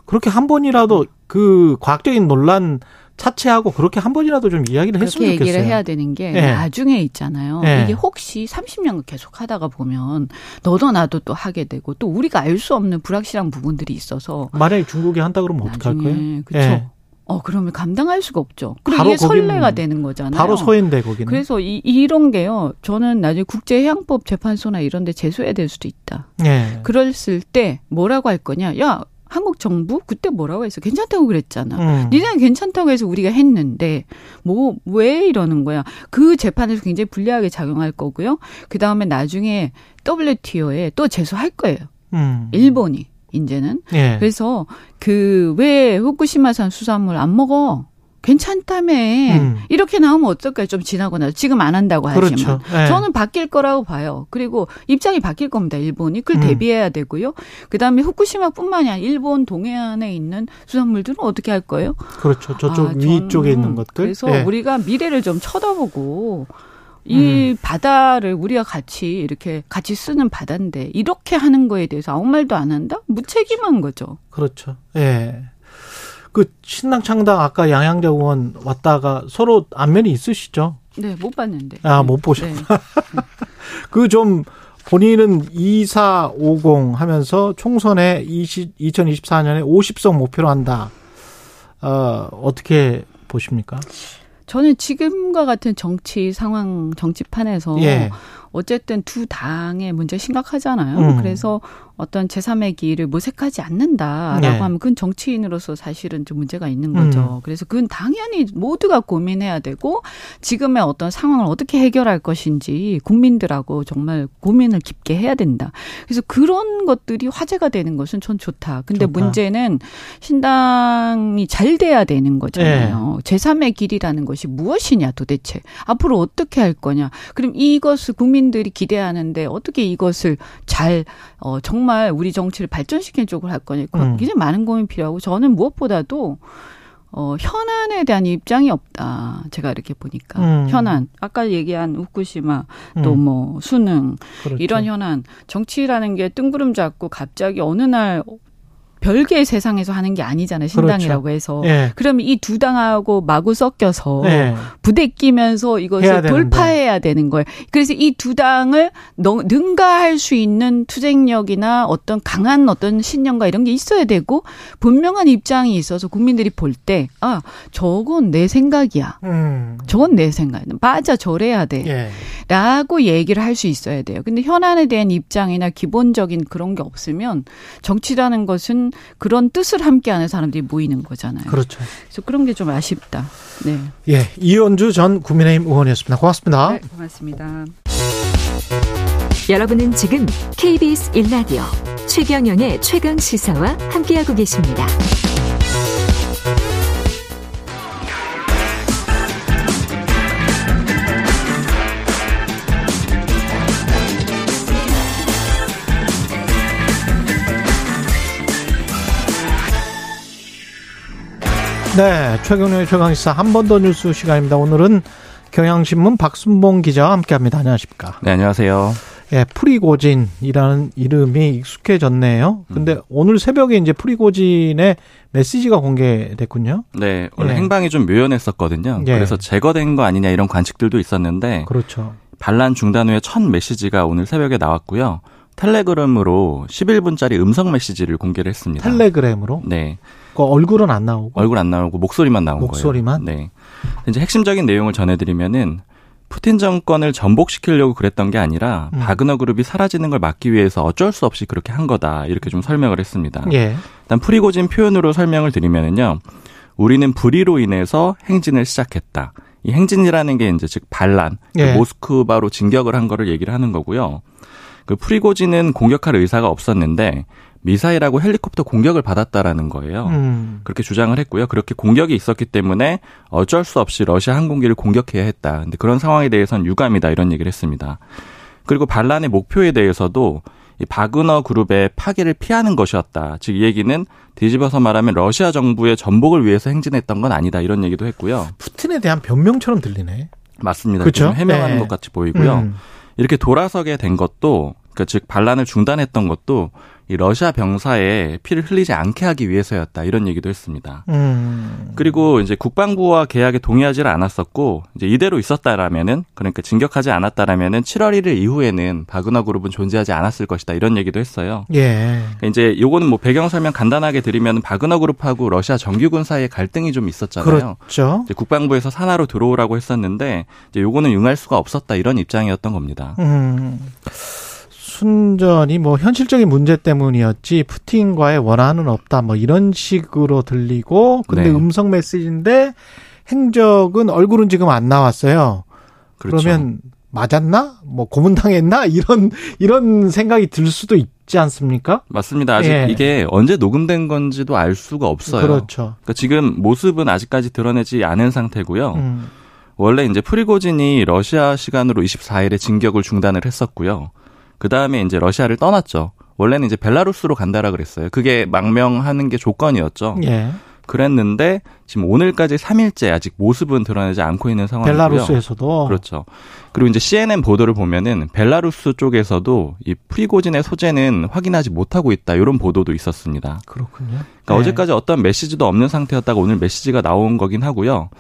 그렇게 한 번이라도 그 과학적인 논란 차치하고 그렇게 한 번이라도 좀 이야기를 했으면 얘기를 좋겠어요. 해야 되는 게 예. 나중에 있잖아요. 예. 이게 혹시 30년 계속 하다가 보면 너도 나도 또 하게 되고 또 우리가 알 수 없는 불확실한 부분들이 있어서 만약에 중국이 한다 그러면 어떡할 거예요? 그렇죠. 예. 어 그러면 감당할 수가 없죠. 그리고 이게 선례가 되는 거잖아요. 바로 소인데 거기는. 그래서 이, 이런 게요. 저는 나중에 국제해양법 재판소나 이런 데 제소해야 될 수도 있다. 예. 그랬을 때 뭐라고 할 거냐? 야, 한국 정부 그때 뭐라고 했어? 괜찮다고 그랬잖아. 음. 니네는 괜찮다고 해서 우리가 했는데 뭐 왜 이러는 거야? 그 재판에서 굉장히 불리하게 작용할 거고요. 그 다음에 나중에 WTO에 또 제소할 거예요. 음. 일본이 이제는 예. 그래서 그 왜 후쿠시마산 수산물 안 먹어? 괜찮다며 음. 이렇게 나오면 어떨까요? 좀 지나고 나서 지금 안 한다고 하지만 그렇죠. 예. 저는 바뀔 거라고 봐요. 그리고 입장이 바뀔 겁니다. 일본이 그걸 음. 대비해야 되고요. 그다음에 후쿠시마뿐만이 아니라 일본 동해안에 있는 수산물들은 어떻게 할 거예요? 그렇죠. 저쪽 아, 위 쪽에 저는 있는 것들. 그래서 예. 우리가 미래를 좀 쳐다보고 이 바다를 우리가 같이 이렇게 같이 쓰는 바다인데 이렇게 하는 거에 대해서 아무 말도 안 한다? 무책임한 거죠. 그렇죠. 예. 그 신당 창당 아까 양양대 의원 왔다가 서로 안면이 있으시죠? 네, 못 봤는데. 아, 못 보셨- 네. 그좀 본인은 2450 하면서 총선에 20, 2024년에 50석 목표로 한다. 어, 어떻게 보십니까? 저는 지금과 같은 정치 상황, 정치판에서 예. 어쨌든 두 당의 문제 심각하잖아요. 음. 그래서 어떤 제3의 길을 모색하지 않는다라고 네. 하면 그건 정치인으로서 사실은 좀 문제가 있는 거죠. 음. 그래서 그건 당연히 모두가 고민해야 되고 지금의 어떤 상황을 어떻게 해결할 것인지 국민들하고 정말 고민을 깊게 해야 된다. 그래서 그런 것들이 화제가 되는 것은 전 좋다. 근데 좋다. 문제는 신당이 잘 돼야 되는 거잖아요. 네. 제3의 길이라는 것이 무엇이냐 도대체. 앞으로 어떻게 할 거냐. 그럼 이것을 국민들이 기대하는데 어떻게 이것을 잘, 어, 정말 우리 정치를 발전시키는 쪽으로 할 거냐. 음. 굉장히 많은 고민 필요하고 저는 무엇보다도 어, 현안에 대한 입장이 없다. 제가 이렇게 보니까. 음. 현안. 아까 얘기한 후쿠시마, 또 음. 뭐, 수능, 그렇죠. 이런 현안. 정치라는 게 뜬구름 잡고 갑자기 어느 날 별개의 세상에서 하는 게 아니잖아요. 신당이라고 해서. 예. 그러면 이 두 당하고 마구 섞여서 예. 부대 끼면서 해야 이것을. 돌파해야 되는 거예요. 그래서 이 두 당을 너- 능가할 수 있는 투쟁력이나 어떤 강한 어떤 신념과 이런 게 있어야 되고 분명한 입장이 있어서 국민들이 볼 때 아, 저건 내 생각이야. 음. 저건 내 생각이야. 맞아, 저래야 돼. 예. 라고 얘기를 할 수 있어야 돼요. 근데 현안에 대한 입장이나 기본적인 그런 게 없으면 정치라는 것은 그런 뜻을 함께하는 사람들이 모이는 거잖아요. 그렇죠. 그래서 그런 게 좀 아쉽다. 네. 예. 이현주 전 국민의힘 의원이었습니다. 고맙습니다. 네, 고맙습니다. 여러분은 지금 KBS 1라디오 최경영의 최강 시사와 함께하고 계십니다. 네, 최경영의 최강시사 한 번 더 뉴스 시간입니다. 오늘은 경향신문 박순봉 기자와 함께합니다. 안녕하십니까? 네, 안녕하세요. 예, 프리고진이라는 이름이 익숙해졌네요. 근데 오늘 새벽에 이제 프리고진의 메시지가 공개됐군요. 네, 원래 예. 행방이 좀 묘연했었거든요. 예. 그래서 제거된 거 아니냐 이런 관측들도 있었는데 그렇죠. 반란 중단 후에 첫 메시지가 오늘 새벽에 나왔고요. 텔레그램으로 11분짜리 음성 메시지를 공개를 했습니다. 텔레그램으로 네, 그 얼굴은 안 나오고 얼굴 안 나오고 목소리만 나온 목소리만? 거예요. 네. 이제 핵심적인 내용을 전해드리면은 푸틴 정권을 전복시키려고 그랬던 게 아니라 음. 바그너 그룹이 사라지는 걸 막기 위해서 어쩔 수 없이 그렇게 한 거다 이렇게 좀 설명을 했습니다. 예. 일단 프리고진 표현으로 설명을 드리면은요. 우리는 불의로 인해서 행진을 시작했다. 이 행진이라는 게 이제 즉 반란, 그 예. 모스크바로 진격을 한 거를 얘기를 하는 거고요. 그 프리고진은 공격할 의사가 없었는데 미사일하고 헬리콥터 공격을 받았다라는 거예요. 음. 그렇게 주장을 했고요. 그렇게 공격이 있었기 때문에 어쩔 수 없이 러시아 항공기를 공격해야 했다. 근데 그런 상황에 대해서는 유감이다 이런 얘기를 했습니다. 그리고 반란의 목표에 대해서도 이 바그너 그룹의 파괴를 피하는 것이었다. 즉 이 얘기는 뒤집어서 말하면 러시아 정부의 전복을 위해서 행진했던 건 아니다 이런 얘기도 했고요. 푸틴에 대한 변명처럼 들리네. 맞습니다. 좀 해명하는 네. 것 같이 보이고요. 음. 이렇게 돌아서게 된 것도 그즉 반란을 중단했던 것도 이 러시아 병사의 피를 흘리지 않게 하기 위해서였다 이런 얘기도 했습니다. 음. 그리고 이제 국방부와 계약에 동의하지를 않았었고 이제 이대로 있었다라면은 그러니까 진격하지 않았다라면은 7월 1일 이후에는 바그너 그룹은 존재하지 않았을 것이다 이런 얘기도 했어요. 예. 그러니까 이제 요거는 뭐 배경 설명 간단하게 드리면 바그너 그룹하고 러시아 정규군 사이에 갈등이 좀 있었잖아요. 그렇죠. 국방부에서 산하로 들어오라고 했었는데 이제 요거는 응할 수가 없었다 이런 입장이었던 겁니다. 음. 순전히 뭐 현실적인 문제 때문이었지 푸틴과의 원한은 없다 뭐 이런 식으로 들리고 근데 네. 음성 메시지인데 행적은 얼굴은 지금 안 나왔어요. 그 그렇죠. 러면 맞았나? 뭐 고문당했나? 이런 이런 생각이 들 수도 있지 않습니까? 맞습니다. 아직 예. 이게 언제 녹음된 건지도 알 수가 없어요. 그렇죠. 그러니까 지금 모습은 아직까지 드러내지 않은 상태고요. 음. 원래 이제 프리고진이 러시아 시간으로 24일에 진격을 중단을 했었고요. 그 다음에 이제 러시아를 떠났죠. 원래는 이제 벨라루스로 간다라 그랬어요. 그게 망명하는 게 조건이었죠. 예. 그랬는데 지금 오늘까지 3일째 아직 모습은 드러내지 않고 있는 상황이고요. 벨라루스에서도 그렇죠. 그리고 이제 CNN 보도를 보면은 벨라루스 쪽에서도 이 프리고진의 소재는 확인하지 못하고 있다 이런 보도도 있었습니다. 그렇군요. 그러니까 네. 어제까지 어떤 메시지도 없는 상태였다가 오늘 메시지가 나온 거긴 하고요.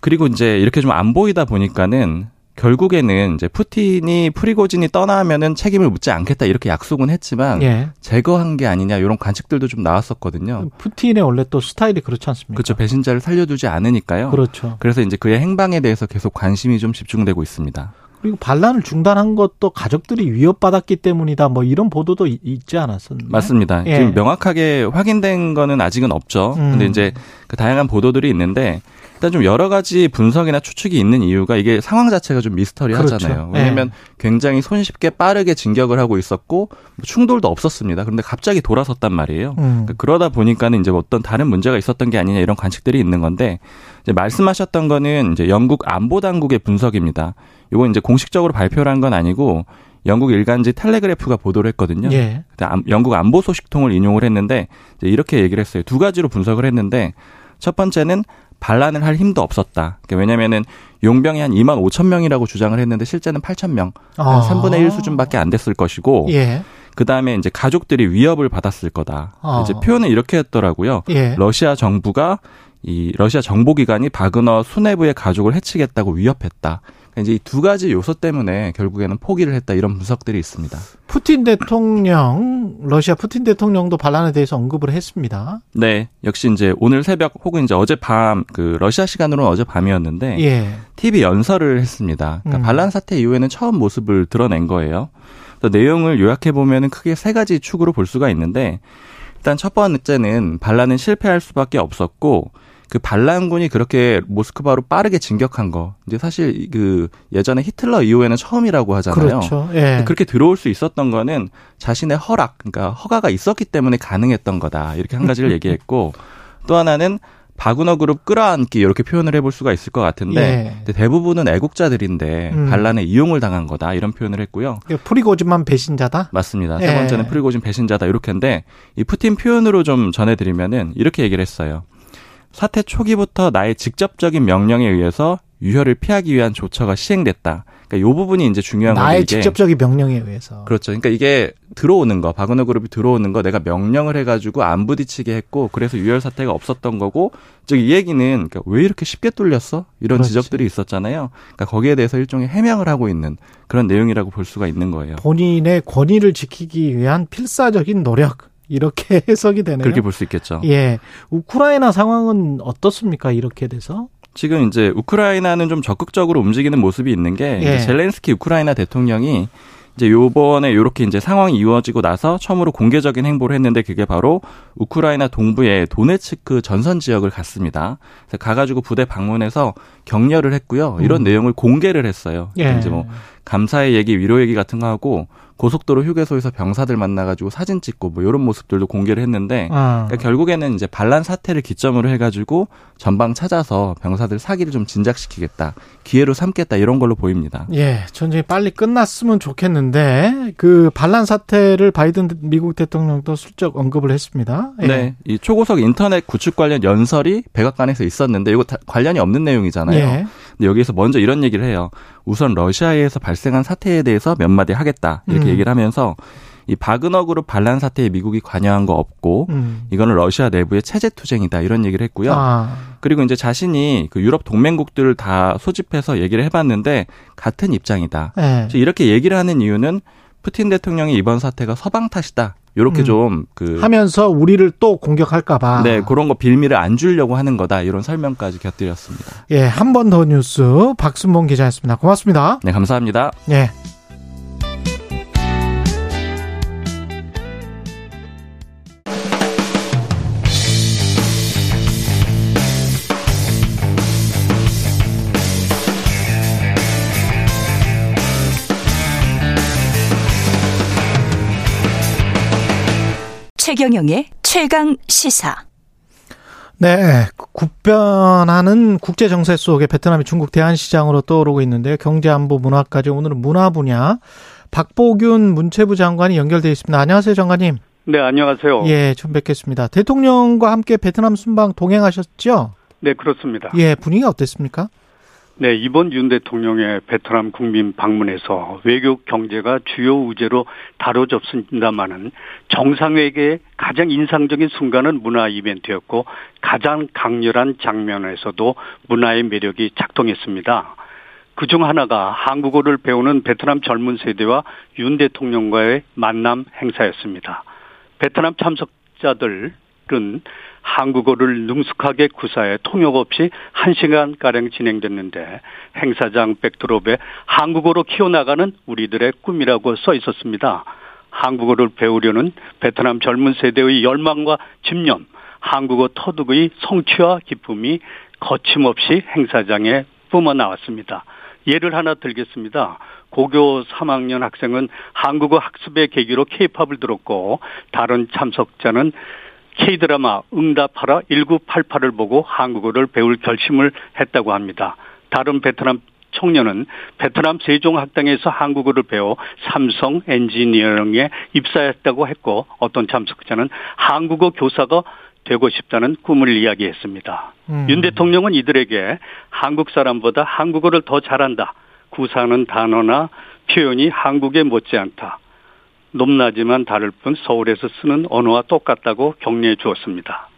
그리고 이제 이렇게 좀 안 보이다 보니까는 결국에는 이제 푸틴이 프리고진이 떠나면은 책임을 묻지 않겠다 이렇게 약속은 했지만 예. 제거한 게 아니냐 이런 관측들도 좀 나왔었거든요. 푸틴의 원래 또 스타일이 그렇지 않습니까? 그렇죠. 배신자를 살려두지 않으니까요. 그렇죠. 그래서 이제 그의 행방에 대해서 계속 관심이 좀 집중되고 있습니다. 그리고 반란을 중단한 것도 가족들이 위협받았기 때문이다. 뭐 이런 보도도 이- 있지 않았었나요? 맞습니다. 예. 지금 명확하게 확인된 거는 아직은 없죠. 음. 근데 이제 그 다양한 보도들이 있는데 일단 좀 여러 가지 분석이나 추측이 있는 이유가 이게 상황 자체가 좀 미스터리하잖아요. 그렇죠. 왜냐하면 굉장히 손쉽게 빠르게 진격을 하고 있었고 뭐 충돌도 없었습니다. 그런데 갑자기 돌아섰단 말이에요. 음. 그러니까 그러다 보니까는 이제 뭐 어떤 다른 문제가 있었던 게 아니냐 이런 관측들이 있는 건데 이제 말씀하셨던 거는 이제 영국 안보 당국의 분석입니다. 이건 이제 공식적으로 발표를 한 건 아니고 영국 일간지 텔레그래프가 보도를 했거든요. 예. 그때 안- 영국 안보 소식통을 인용을 했는데 이제 이렇게 얘기를 했어요. 두 가지로 분석을 했는데 첫 번째는 반란을 할 힘도 없었다. 그러니까 왜냐면은 용병이 한 2만 5천 명이라고 주장을 했는데 실제는 8천 명, 한 아. 3분의 1 수준밖에 안 됐을 것이고 예. 그 다음에 이제 가족들이 위협을 받았을 거다. 아. 이제 표현은 이렇게 했더라고요. 예. 러시아 정부가 이 러시아 정보기관이 바그너 수뇌부의 가족을 해치겠다고 위협했다. 이제 이 두 가지 요소 때문에 결국에는 포기를 했다 이런 분석들이 있습니다. 푸틴 대통령, 러시아 푸틴 대통령도 반란에 대해서 언급을 했습니다. 네, 역시 이제 오늘 새벽 혹은 이제 어제 밤그 러시아 시간으로는 어제 밤이었는데 예. TV 연설을 했습니다. 그러니까 음. 반란 사태 이후에는 처음 모습을 드러낸 거예요. 그래서 내용을 요약해 보면은 크게 세 가지 축으로 볼 수가 있는데 일단 첫 번째는 반란은 실패할 수밖에 없었고 그 반란군이 그렇게 모스크바로 빠르게 진격한 거 이제 사실 그 예전에 히틀러 이후에는 처음이라고 하잖아요. 그렇죠. 예. 그렇게 들어올 수 있었던 거는 자신의 허락, 그러니까 허가가 있었기 때문에 가능했던 거다. 이렇게 한 가지를 얘기했고 또 하나는 바구너 그룹 끌어안기 이렇게 표현을 해볼 수가 있을 것 같은데 예. 대부분은 애국자들인데 음. 반란에 이용을 당한 거다 이런 표현을 했고요. 프리고즈만 배신자다? 맞습니다. 예. 세 번째는 프리고진 배신자다 이렇게인데 이 푸틴 표현으로 좀 전해드리면은 이렇게 얘기를 했어요. 사태 초기부터 나의 직접적인 명령에 의해서 유혈을 피하기 위한 조처가 시행됐다. 그러니까 이 부분이 이제 중요한 건데 나의 직접적인 명령에 의해서. 그렇죠. 그러니까 이게 들어오는 거, 바그너 그룹이 들어오는 거 내가 명령을 해가지고 안 부딪히게 했고 그래서 유혈 사태가 없었던 거고 즉 이 얘기는 그러니까 왜 이렇게 쉽게 뚫렸어? 이런 그렇지. 지적들이 있었잖아요. 그러니까 거기에 대해서 일종의 해명을 하고 있는 그런 내용이라고 볼 수가 있는 거예요. 본인의 권위를 지키기 위한 필사적인 노력. 이렇게 해석이 되네요. 그렇게 볼 수 있겠죠. 예. 우크라이나 상황은 어떻습니까? 이렇게 돼서? 지금 이제 우크라이나는 좀 적극적으로 움직이는 모습이 있는 게 예. 젤렌스키 우크라이나 대통령이 이제 요번에 요렇게 이제 상황이 이루어지고 나서 처음으로 공개적인 행보를 했는데 그게 바로 우크라이나 동부의 도네츠크 전선 지역을 갔습니다. 그래서 가가지고 부대 방문해서 격려를 했고요. 이런 음. 내용을 공개를 했어요. 예. 이제 뭐 감사의 얘기, 위로 얘기 같은 거 하고 고속도로 휴게소에서 병사들 만나가지고 사진 찍고 뭐 이런 모습들도 공개를 했는데 아. 그러니까 결국에는 이제 반란 사태를 기점으로 해가지고 전방 찾아서 병사들 사기를 좀 진작시키겠다, 기회로 삼겠다 이런 걸로 보입니다. 예, 전쟁이 빨리 끝났으면 좋겠는데 그 반란 사태를 바이든 미국 대통령도 슬쩍 언급을 했습니다. 예. 네, 이 초고속 인터넷 구축 관련 연설이 백악관에서 있었는데 이거 다 관련이 없는 내용이잖아요. 예. 근데 여기에서 먼저 이런 얘기를 해요. 우선 러시아에서 발생한 사태에 대해서 몇 마디 하겠다 이렇게 음. 얘기를 하면서 이 바그너 그룹 반란 사태에 미국이 관여한 거 없고 음. 이거는 러시아 내부의 체제 투쟁이다 이런 얘기를 했고요. 아, 그리고 이제 자신이 그 유럽 동맹국들을 다 소집해서 얘기를 해봤는데 같은 입장이다. 예. 그래서 이렇게 얘기를 하는 이유는 푸틴 대통령이 이번 사태가 서방 탓이다. 이렇게 음. 좀그 하면서 우리를 또 공격할까봐. 네, 그런 거 빌미를 안 주려고 하는 거다. 이런 설명까지 곁들였습니다. 예, 한 번 더 뉴스 박순봉 기자였습니다. 고맙습니다. 네, 감사합니다. 예. 최경영의 최강 시사. 네, 급변하는 국제 정세 속에 베트남이 중국 대한 시장으로 떠오르고 있는데요. 경제 안보 문화까지 오늘은 문화 분야 박보균 문체부 장관이 연결돼 있습니다. 안녕하세요, 장관님. 네, 안녕하세요. 예, 처음 뵙겠습니다. 대통령과 함께 베트남 순방 동행하셨죠? 네, 그렇습니다. 예, 분위기가 어땠습니까? 네, 이번 윤 대통령의 베트남 국민 방문에서 외교 경제가 주요 우제로 다뤄졌습니다마는 정상회계의 가장 인상적인 순간은 문화 이벤트였고 가장 강렬한 장면에서도 문화의 매력이 작동했습니다. 그중 하나가 한국어를 배우는 베트남 젊은 세대와 윤 대통령과의 만남 행사였습니다. 베트남 참석자들 이끈 한국어를 능숙하게 구사해 통역 없이 1시간가량 진행됐는데 행사장 백드롭에 한국어로 키워나가는 우리들의 꿈이라고 써 있었습니다. 한국어를 배우려는 베트남 젊은 세대의 열망과 집념, 한국어 터득의 성취와 기쁨이 거침없이 행사장에 뿜어 나왔습니다. 예를 하나 들겠습니다. 고교 3학년 학생은 한국어 학습의 계기로 케이팝을 들었고 다른 참석자는 K드라마 응답하라 1988을 보고 한국어를 배울 결심을 했다고 합니다. 다른 베트남 청년은 베트남 세종학당에서 한국어를 배워 삼성 엔지니어링에 입사했다고 했고 어떤 참석자는 한국어 교사가 되고 싶다는 꿈을 이야기했습니다. 음. 윤 대통령은 이들에게 한국 사람보다 한국어를 더 잘한다. 구사하는 단어나 표현이 한국에 못지않다. 높나지만 다를 뿐 서울에서 쓰는 언어와 똑같다고 격려해 주었습니다.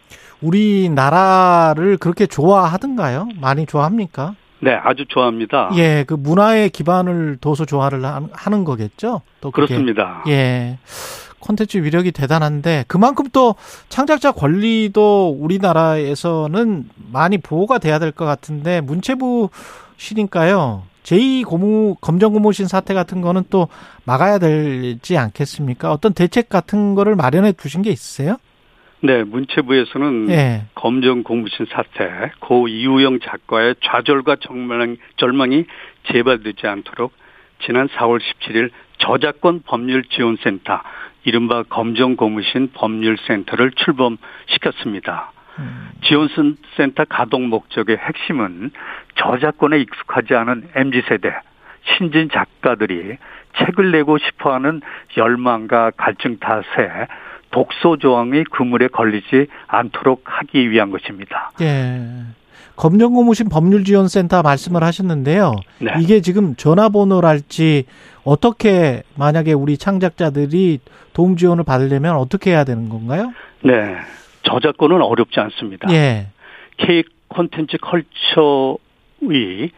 우리나라를 그렇게 좋아하던가요? 많이 좋아합니까? 네, 아주 좋아합니다. 예, 그 문화의 기반을 둬서 좋아를 하는 거겠죠? 또 그렇습니다. 예. 콘텐츠 위력이 대단한데 그만큼 또 창작자 권리도 우리나라에서는 많이 보호가 돼야 될 것 같은데 문체부 시니까요. 제2 고무 검정 고무신 사태 같은 거는 또 막아야 되지 않겠습니까? 어떤 대책 같은 거를 마련해 두신 게 있으세요? 네, 문체부에서는 예. 검정 고무신 사태, 고 이우영 작가의 좌절과 절망, 절망이 재발되지 않도록 지난 4월 17일 저작권 법률 지원센터, 이른바 검정 고무신 법률센터를 출범시켰습니다. 음. 지원센터 가동 목적의 핵심은 저작권에 익숙하지 않은 MZ세대, 신진 작가들이 책을 내고 싶어 하는 열망과 갈증 탓에 독소 조항이 그물에 걸리지 않도록 하기 위한 것입니다. 예. 검정고무신 법률지원센터 말씀을 하셨는데요. 네. 이게 지금 전화번호랄지 어떻게 만약에 우리 창작자들이 도움 지원을 받으려면 어떻게 해야 되는 건가요? 네. 저작권은 어렵지 않습니다. 예. K 콘텐츠 컬처 의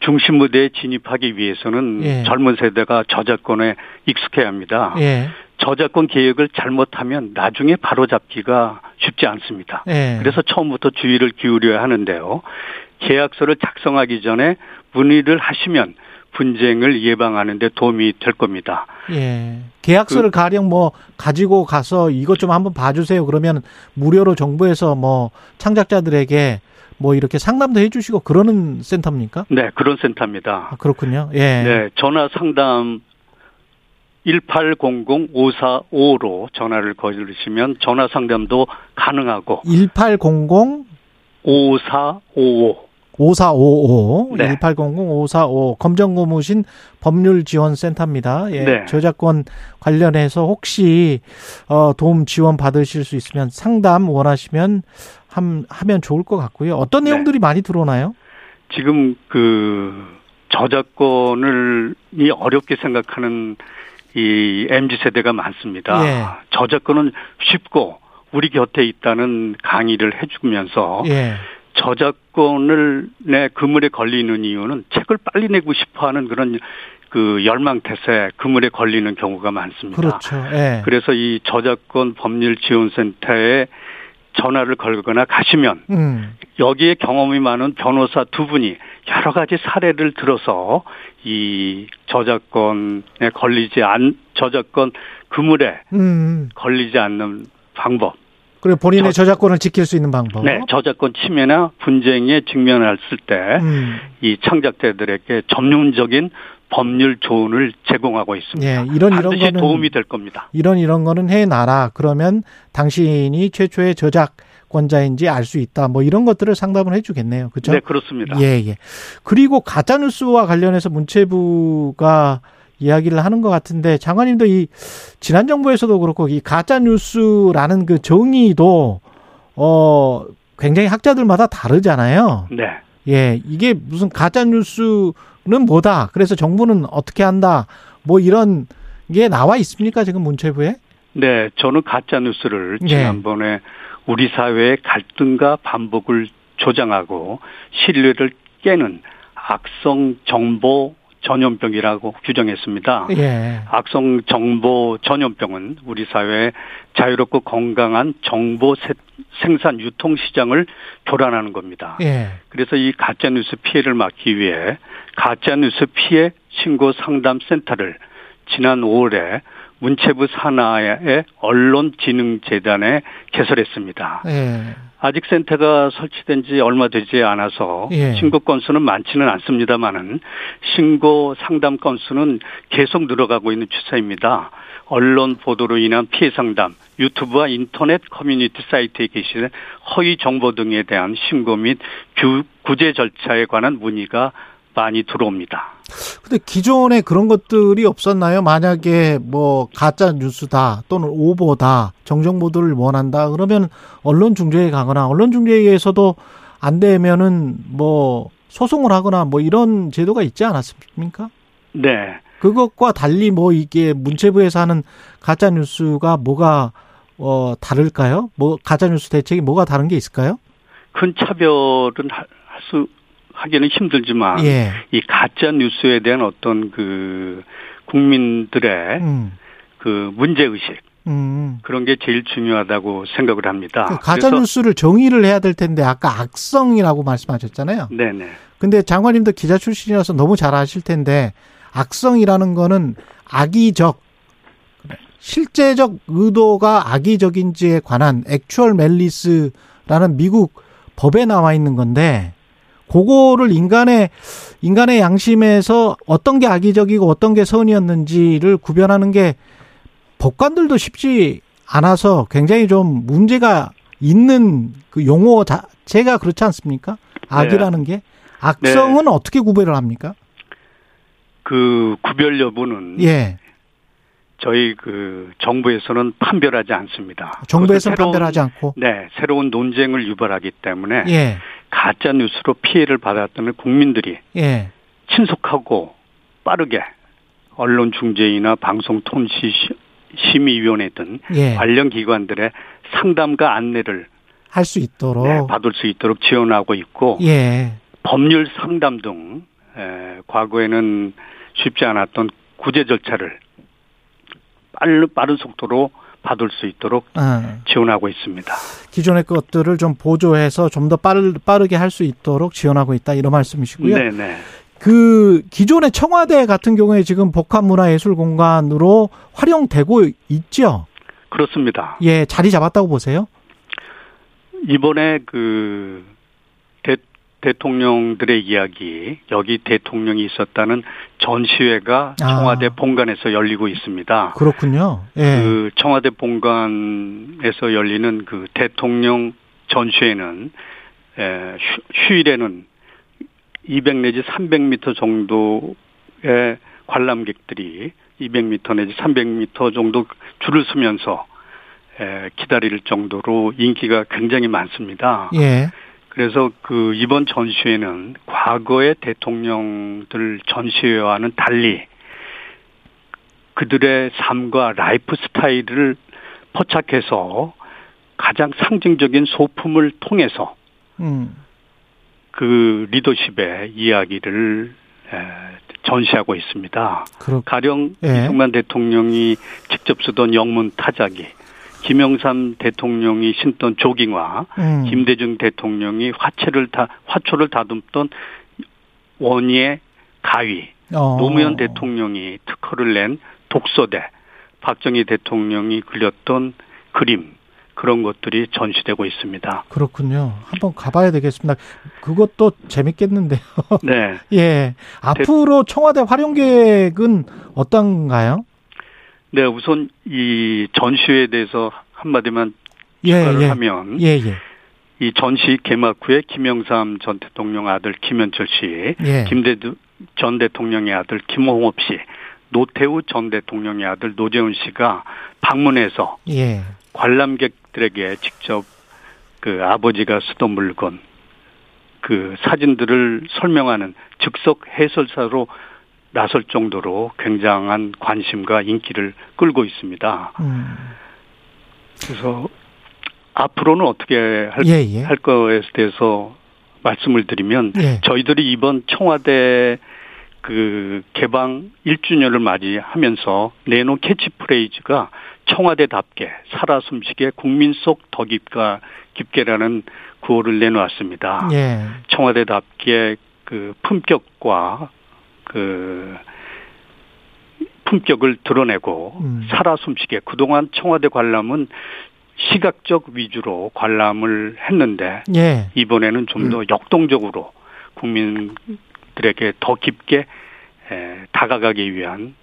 중심 무대에 진입하기 위해서는 예. 젊은 세대가 저작권에 익숙해야 합니다. 예. 저작권 계획을 잘못하면 나중에 바로잡기가 쉽지 않습니다. 예. 그래서 처음부터 주의를 기울여야 하는데요. 계약서를 작성하기 전에 문의를 하시면 분쟁을 예방하는 데 도움이 될 겁니다. 예. 계약서를 그, 가령 뭐 가지고 가서 이것 좀 한번 봐주세요. 그러면 무료로 정부에서 뭐 창작자들에게 뭐 이렇게 상담도 해주시고 그러는 센터입니까? 네, 그런 센터입니다. 아, 그렇군요. 예. 네, 전화 상담 1800-5455로 전화를 거주시면 전화 상담도 가능하고 1800 5455 5455 네. 1800-5455 검정고무신 법률지원센터입니다. 예. 네. 저작권 관련해서 혹시 어 도움 지원 받으실 수 있으면 상담 원하시면 함, 하면 좋을 것 같고요. 어떤 네. 내용들이 네. 많이 들어오나요? 지금 그 저작권을 이 어렵게 생각하는 이 MZ 세대가 많습니다. 예. 저작권은 쉽고 우리 곁에 있다는 강의를 해주면서 예. 저작권을 내 그물에 걸리는 이유는 책을 빨리 내고 싶어하는 그런 그 열망 태세 그물에 걸리는 경우가 많습니다. 그렇죠. 예. 그래서 이 저작권 법률 지원센터에 전화를 걸거나 가시면 음. 여기에 경험이 많은 변호사 두 분이 여러 가지 사례를 들어서 이 저작권에 걸리지 않 저작권 그물에 음. 걸리지 않는 방법 그리고 본인의 저, 작권을 지킬 수 있는 방법. 네, 저작권 침해나 분쟁에 직면했을 때이 음. 창작자들에게 전문적인 법률 조언을 제공하고 있습니다. 예, 이런 이런 거는 도움이 될 겁니다. 이런 이런 거는 해놔라. 그러면 당신이 최초의 저작권자인지 알 수 있다. 뭐 이런 것들을 상담을 해주겠네요. 그렇죠? 네, 그렇습니다. 예, 예. 그리고 가짜 뉴스와 관련해서 문체부가 이야기를 하는 것 같은데 장관님도 이 지난 정부에서도 그렇고 이 가짜 뉴스라는 그 정의도 어 굉장히 학자들마다 다르잖아요. 네. 예, 이게 무슨 가짜 뉴스는 뭐다. 그래서 정부는 어떻게 한다. 뭐 이런 게 나와 있습니까 지금 문체부에? 네, 저는 가짜 뉴스를 네. 지난번에 네. 우리 사회의 갈등과 반복을 조장하고 신뢰를 깨는 악성 정보 전염병이라고 규정했습니다. 예. 악성 정보 전염병은 우리 사회에 자유롭고 건강한 정보 세- 생산 유통 시장을 교란하는 겁니다. 예. 그래서 이 가짜 뉴스 피해를 막기 위해 가짜 뉴스 피해 신고 상담 센터를 지난 5월에 문체부 산하의 언론진흥재단에 개설했습니다. 예. 아직 센터가 설치된 지 얼마 되지 않아서 예. 신고 건수는 많지는 않습니다만은 신고 상담 건수는 계속 늘어가고 있는 추세입니다. 언론 보도로 인한 피해 상담, 유튜브와 인터넷 커뮤니티 사이트에 게시된 허위 정보 등에 대한 신고 및 규, 구제 절차에 관한 문의가 많이 들어옵니다. 근데 기존에 그런 것들이 없었나요? 만약에 뭐 가짜 뉴스다 또는 오보다 정정 보도를 원한다 그러면 언론 중재에 가거나 언론 중재에서도 안 되면은 뭐 소송을 하거나 뭐 이런 제도가 있지 않았습니까? 네. 그것과 달리 뭐 이게 문체부에서 하는 가짜 뉴스가 뭐가 어 다를까요? 뭐 가짜 뉴스 대책이 뭐가 다른 게 있을까요? 큰 차별은 할 수 하기는 힘들지만 예. 이 가짜 뉴스에 대한 어떤 그 국민들의 음. 그 문제 의식 음. 그런 게 제일 중요하다고 생각을 합니다. 그 가짜 뉴스를 정의를 해야 될 텐데 아까 악성이라고 말씀하셨잖아요. 네네. 근데 장관님도 기자 출신이라서 너무 잘 아실 텐데 악성이라는 거는 악의적 실제적 의도가 악의적인지에 관한 액추얼 멜리스라는 미국 법에 나와 있는 건데 그거를 인간의 인간의 양심에서 어떤 게 악의적이고 어떤 게 선이었는지를 구별하는 게 법관들도 쉽지 않아서 굉장히 좀 문제가 있는 그 용어 자체가 그렇지 않습니까? 악이라는 게 악성은 어떻게 구별을 합니까? 그 구별 여부는 예, 저희 그 정부에서는 판별하지 않습니다. 정부에서는 새로운- 판별하지 않고 네, 새로운 논쟁을 유발하기 때문에 예, 가짜 뉴스로 피해를 받았던 국민들이 예, 신속하고 빠르게 언론 중재위나 방송통신 심의위원회 등 예. 관련 기관들의 상담과 안내를 할 수 있도록. 네, 받을 수 있도록 지원하고 있고 예, 법률 상담 등 에, 과거에는 쉽지 않았던 구제 절차를 빠른 빠른 속도로 받을 수 있도록 어, 지원하고 있습니다. 기존의 것들을 좀 보조해서 좀더 빠르, 빠르게 할 수 있도록 지원하고 있다 이런 말씀이시고요. 네네. 그 기존의 청와대 같은 경우에 지금 복합문화예술공간으로 활용되고 있죠. 그렇습니다. 예, 자리 잡았다고 보세요. 이번에 그 대, 대통령들의 이야기 여기 대통령이 있었다는 전시회가 아. 청와대 본관에서 열리고 있습니다. 그렇군요. 예, 그 청와대 본관에서 열리는 그 대통령 전시회는 에, 휴, 휴일에는 200 내지 300m 정도의 관람객들이 200m 내지 300m 정도 줄을 서면서 에, 기다릴 정도로 인기가 굉장히 많습니다. 예, 그래서 그 이번 전시회는 과거의 대통령들 전시회와는 달리 그들의 삶과 라이프 스타일을 포착해서 가장 상징적인 소품을 통해서 음, 그 리더십의 이야기를 에, 전시하고 있습니다. 그렇, 가령 예. 이승만 대통령이 직접 쓰던 영문 타자기, 김영삼 대통령이 신던 조깅화, 음, 김대중 대통령이 화채를 다 화초를 다듬던 원예 가위, 어, 노무현 대통령이 특허를 낸 독서대, 박정희 대통령이 그렸던 그림 그런 것들이 전시되고 있습니다. 그렇군요. 한번 가봐야 되겠습니다. 그것도 재밌겠는데요. 네, 예, 앞으로 청와대 활용 계획은 어떤가요? 네 우선 이 전시회에 대해서 한마디만 예, 추가를 예, 하면 예, 예, 이 전시 개막 후에 김영삼 전 대통령 아들 김현철 씨, 예. 김대두 전 대통령의 아들 김홍업 씨, 노태우 전 대통령의 아들 노재훈 씨가 방문해서 예, 관람객들에게 직접 그 아버지가 쓰던 물건 그 사진들을 설명하는 즉석 해설사로 나설 정도로 굉장한 관심과 인기를 끌고 있습니다. 음, 그래서 앞으로는 어떻게 할, 예, 예. 할 거에 대해서 말씀을 드리면 예. 저희들이 이번 청와대 그 개방 1주년을 맞이하면서 내놓은 캐치프레이즈가 청와대답게 살아 숨쉬게 국민 속 더 깊가 깊게라는 구호를 내놓았습니다. 예. 청와대답게 그 품격과 그 품격을 드러내고 음. 살아 숨쉬게 그동안 청와대 관람은 시각적 위주로 관람을 했는데 예. 이번에는 좀더 역동적으로 국민들에게 더 깊게 에, 다가가기 위한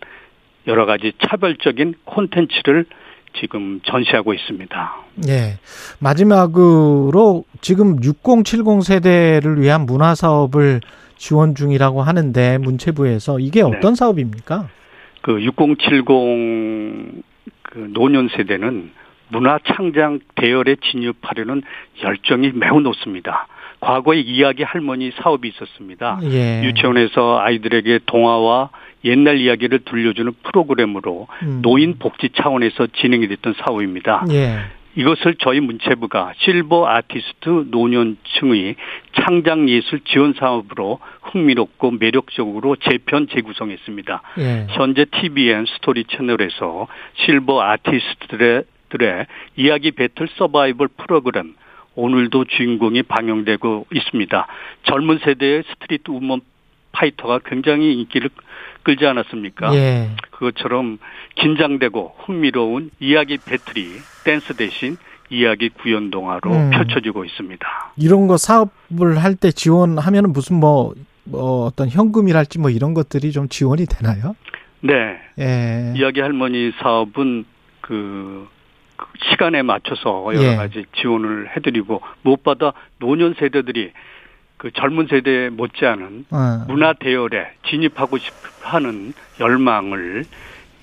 여러 가지 차별적인 콘텐츠를 지금 전시하고 있습니다. 예. 마지막으로 지금 6070 세대를 위한 문화 사업을 지원 중이라고 하는데 문체부에서 이게 어떤 사업입니까? 그 6070 그 노년 세대는 문화 창작 대열에 진입하려는 열정이 매우 높습니다. 과거에 이야기 할머니 사업이 있었습니다. 예. 유치원에서 아이들에게 동화와 옛날 이야기를 들려주는 프로그램으로 음. 노인 복지 차원에서 진행이 됐던 사업입니다. 예. 이것을 저희 문체부가 실버 아티스트 노년층의 창작 예술 지원 사업으로 흥미롭고 매력적으로 재편 재구성했습니다. 예. 현재 TVN 스토리 채널에서 실버 아티스트들의 들의 이야기 배틀 서바이벌 프로그램 오늘도 주인공이 방영되고 있습니다. 젊은 세대의 스트리트 우먼 파이터가 굉장히 인기를 끌지 않았습니까? 예. 그것처럼 긴장되고 흥미로운 이야기 battle이 댄스 대신 이야기 구연 동화로 음. 펼쳐지고 있습니다. 이런 거 사업을 할 때 지원하면 무슨 뭐, 뭐 어떤 현금이랄지 뭐 이런 것들이 좀 지원이 되나요? 네. 예. 이야기 할머니 사업은 그, 그 시간에 맞춰서 여러 예. 가지 지원을 해드리고 무엇보다 노년 세대들이 그 젊은 세대에 못지않은 어. 문화 대열에 진입하고 싶어하는 열망을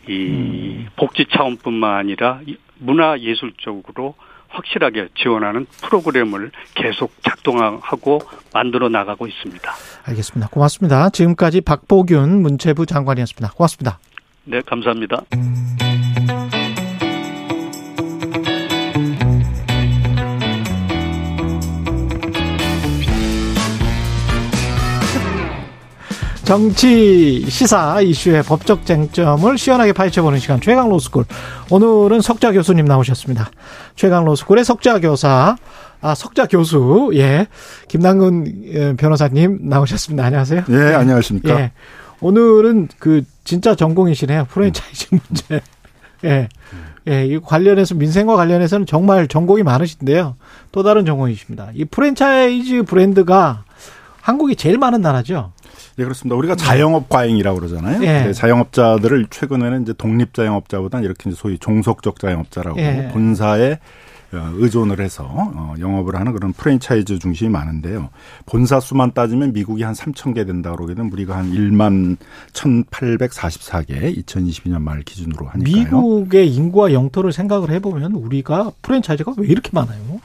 이 음. 복지 차원뿐만 아니라 이 문화 예술적으로 확실하게 지원하는 프로그램을 계속 작동하고 만들어 나가고 있습니다. 알겠습니다. 고맙습니다. 지금까지 박보균 문체부 장관이었습니다. 고맙습니다. 네, 감사합니다. 정치 시사 이슈의 법적 쟁점을 시원하게 파헤쳐보는 시간 최강 로스쿨 오늘은 석자 교수님 나오셨습니다. 최강 로스쿨의 석자 교사 아 석자 교수 예 김남근 예, 변호사님 나오셨습니다. 안녕하세요. 예, 안녕하십니까. 예. 오늘은 그 진짜 전공이시네요. 프랜차이즈 문제. 예. 예, 이 관련해서 민생과 관련해서는 정말 전공이 많으신데요. 또 다른 전공이십니다. 이 프랜차이즈 브랜드가 한국이 제일 많은 나라죠. 네, 그렇습니다. 우리가 자영업 과잉이라고 그러잖아요. 예. 네, 자영업자들을 최근에는 이제 독립 자영업자보다는 이렇게 이제 소위 종속적 자영업자라고 예. 본사에 어, 의존을 해서 어, 영업을 하는 그런 프랜차이즈 중심이 많은데요. 본사 수만 따지면 미국이 한 3천 개 된다 그러거든. 우리가 한 1만 1,844개 2022년 말 기준으로 하니까요. 미국의 인구와 영토를 생각을 해보면 우리가 프랜차이즈가 왜 이렇게 많아요?